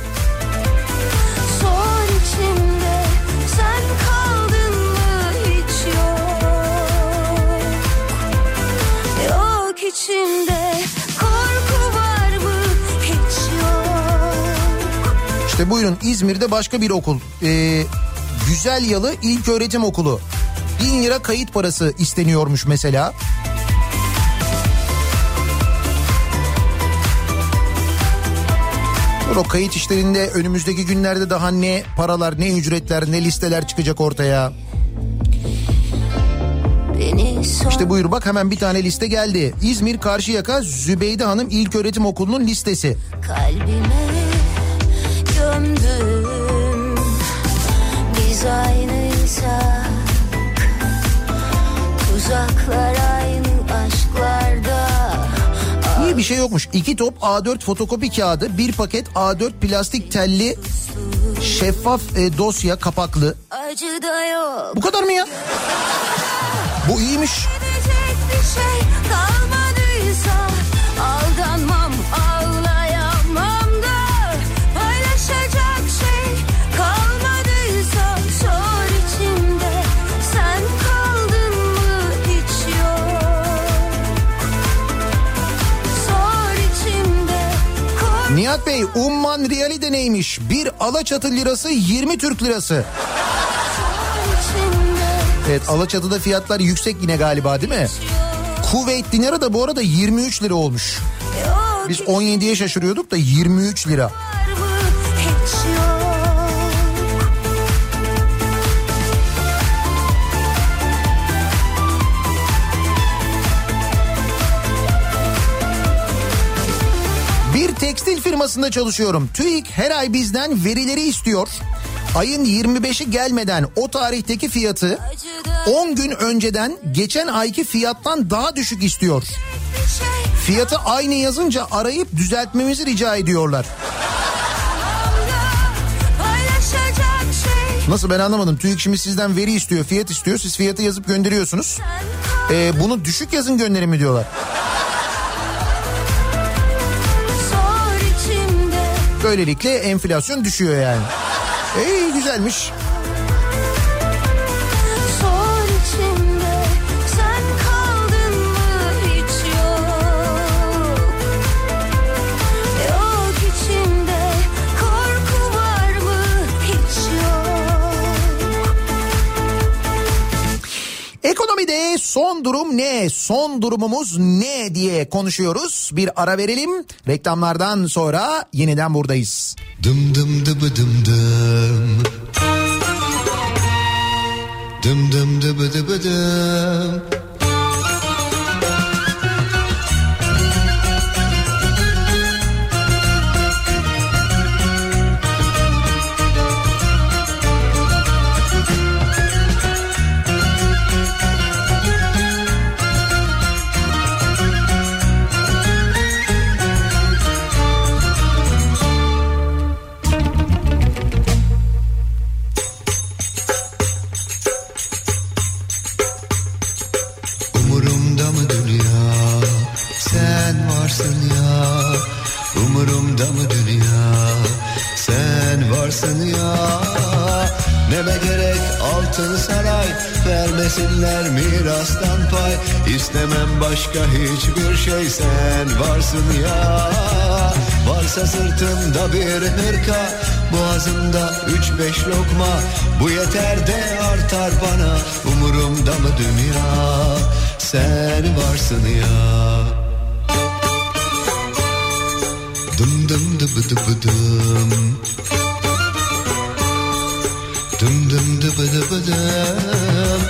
İçimde korku var mı hiç yok İşte buyurun İzmir'de başka bir okul. Ee, Güzel Yalı İlköğretim Okulu. Bin lira kayıt parası isteniyormuş mesela. O kayıt işlerinde önümüzdeki günlerde daha ne paralar, ne ücretler, ne listeler çıkacak ortaya. İşte buyur bak hemen bir tane liste geldi. İzmir Karşıyaka Zübeyde Hanım İlköğretim Okulu'nun listesi. kalbime gömdüm Biz aynıysak Tuzaklar aynı aşklarda İyi bir şey yokmuş. İki top A4 fotokopi kağıdı, bir paket A4 plastik telli şeffaf e, dosya kapaklı. Bu kadar mı ya? Bu iyiymiş. Şey kalmadıysa Nihat Bey umman riyali de neymiş? Bir Alaçatı lirası 20 Türk lirası. Evet Alaçatı'da fiyatlar yüksek yine galiba değil mi? Kuveyt dinarı da bu arada 23 lira olmuş. Biz 17'ye şaşırıyorduk da 23 lira. Firmasında çalışıyorum. TÜİK her ay bizden verileri istiyor. Ayın 25'i gelmeden o tarihteki fiyatı acı da 10 gün önceden geçen ayki fiyattan daha düşük istiyor. Fiyatı aynı yazınca arayıp düzeltmemizi rica ediyorlar. Nasıl ben anlamadım. TÜİK şimdi sizden veri istiyor, fiyat istiyor. Siz fiyatı yazıp gönderiyorsunuz. Ee, bunu düşük yazın gönderin mi diyorlar. Böylelikle enflasyon düşüyor yani. İyi güzelmiş. Ekonomide son durum ne? Son durumumuz ne diye konuşuyoruz. Bir ara verelim. Reklamlardan sonra yeniden buradayız. Dım dım dıbı dım dım. Dım dım dıbı dıbı dım. Altın saray Vermesinler mirastan pay. İstemem başka hiçbir şey Sen varsın ya. Varsa sırtımda bir hırka Boğazımda üç beş lokma. Bu yeter de artar bana Umurumda mı dünya? Sen varsın ya. Dım dım dıbı dıbı dım Dım dım dıbı dıbı dım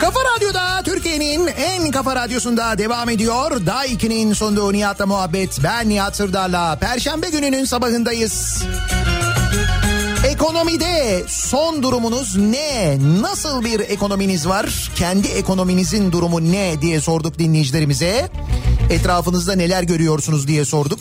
Kafa Radyo'da Türkiye'nin en kafa radyosunda devam ediyor. Daha 2'nin sonunda Nihat'la muhabbet. Ben Nihat Sırdar'la. Perşembe gününün sabahındayız. Ekonomide son durumunuz ne? Nasıl bir ekonominiz var? Kendi ekonominizin durumu ne diye sorduk dinleyicilerimize. Etrafınızda neler görüyorsunuz diye sorduk.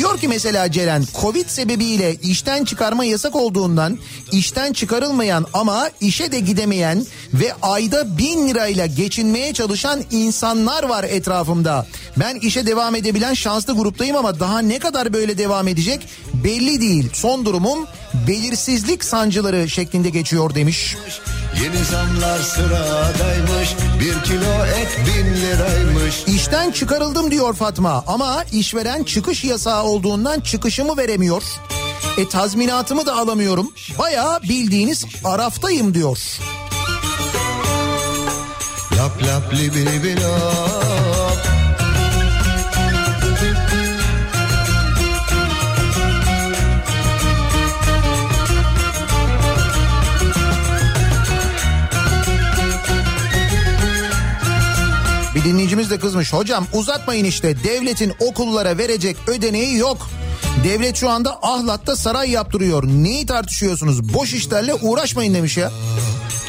Diyor ki mesela Ceren Covid sebebiyle işten çıkarma yasak olduğundan işten çıkarılmayan ama işe de gidemeyen ve ayda bin lirayla geçinmeye çalışan insanlar var etrafımda. Ben işe devam edebilen şanslı gruptayım ama daha ne kadar böyle devam edecek belli değil. Son durumum belirsizlik sancıları şeklinde geçiyor demiş. Yeni zamlar sıradaymış Bir kilo et bin liraymış İşten çıkarıldım diyor Fatma ama işveren çıkış yasağı olduğundan çıkışımı veremiyor. E tazminatımı da alamıyorum. Bayağı bildiğiniz araftayım diyor. Lap lap libi libi Bir dinleyicimiz de kızmış. Hocam uzatmayın işte devletin okullara verecek ödeneği yok. Devlet şu anda Ahlat'ta saray yaptırıyor. Neyi tartışıyorsunuz? Boş işlerle uğraşmayın demiş ya.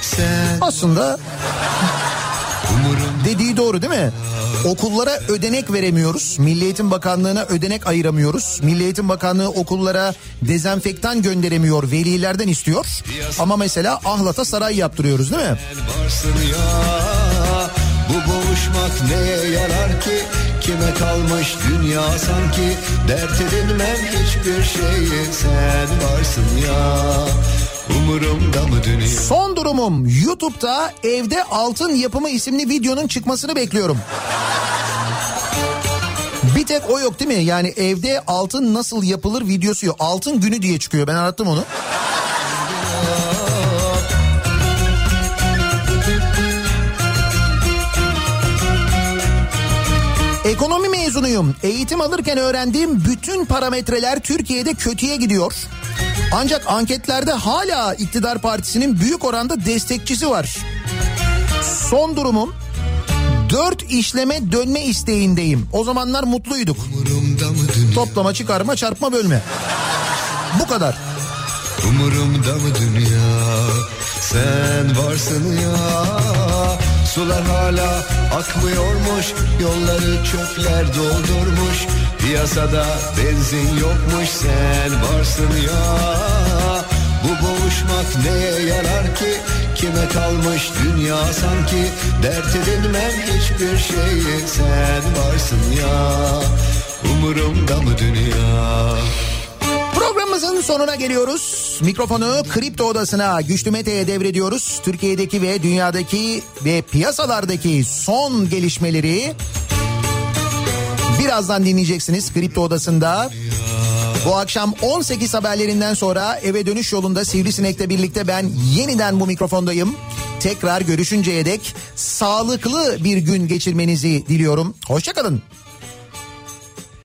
Sen Aslında dediği doğru değil mi? Okullara ödenek veremiyoruz. Milli Eğitim Bakanlığı'na ödenek ayıramıyoruz. Milli Eğitim Bakanlığı okullara dezenfektan gönderemiyor. Velilerden istiyor. Ama mesela Ahlat'a saray yaptırıyoruz değil mi? Bu boğuşmak neye yarar ki Kime kalmış dünya sanki Dert edinmem hiçbir şeyi Sen varsın ya Umurumda mı dünya Son durumum YouTube'da evde altın yapımı isimli videonun çıkmasını bekliyorum. Bir tek o yok değil mi? Yani evde altın nasıl yapılır videosu yok. Altın günü diye çıkıyor. Ben arattım onu. Mezunuyum. Eğitim alırken öğrendiğim bütün parametreler Türkiye'de kötüye gidiyor. Ancak anketlerde hala iktidar partisinin büyük oranda destekçisi var. Son durumum 4 işleme dönme isteğindeyim. O zamanlar mutluyduk. Toplama, çıkarma, çarpma, bölme. Bu kadar. Umurumda mı dünya Sen varsın ya Sular hala akmıyormuş. Yolları çöpler doldurmuş. Piyasada benzin yokmuş. Sen varsın ya. Bu boğuşmak neye yarar ki? Kime kalmış dünya sanki? Dert edinmem hiçbir şeyi. Sen varsın ya. Umurumda mı dünya Programımızın sonuna geliyoruz. Mikrofonu Kripto Odası'na Güçlü Mete'ye devrediyoruz. Türkiye'deki ve dünyadaki ve piyasalardaki son gelişmeleri birazdan dinleyeceksiniz Kripto Odası'nda. Bu akşam 18 haberlerinden sonra eve dönüş yolunda Sivrisinek'le birlikte ben yeniden bu mikrofondayım. Tekrar görüşünceye dek sağlıklı bir gün geçirmenizi diliyorum. Hoşçakalın.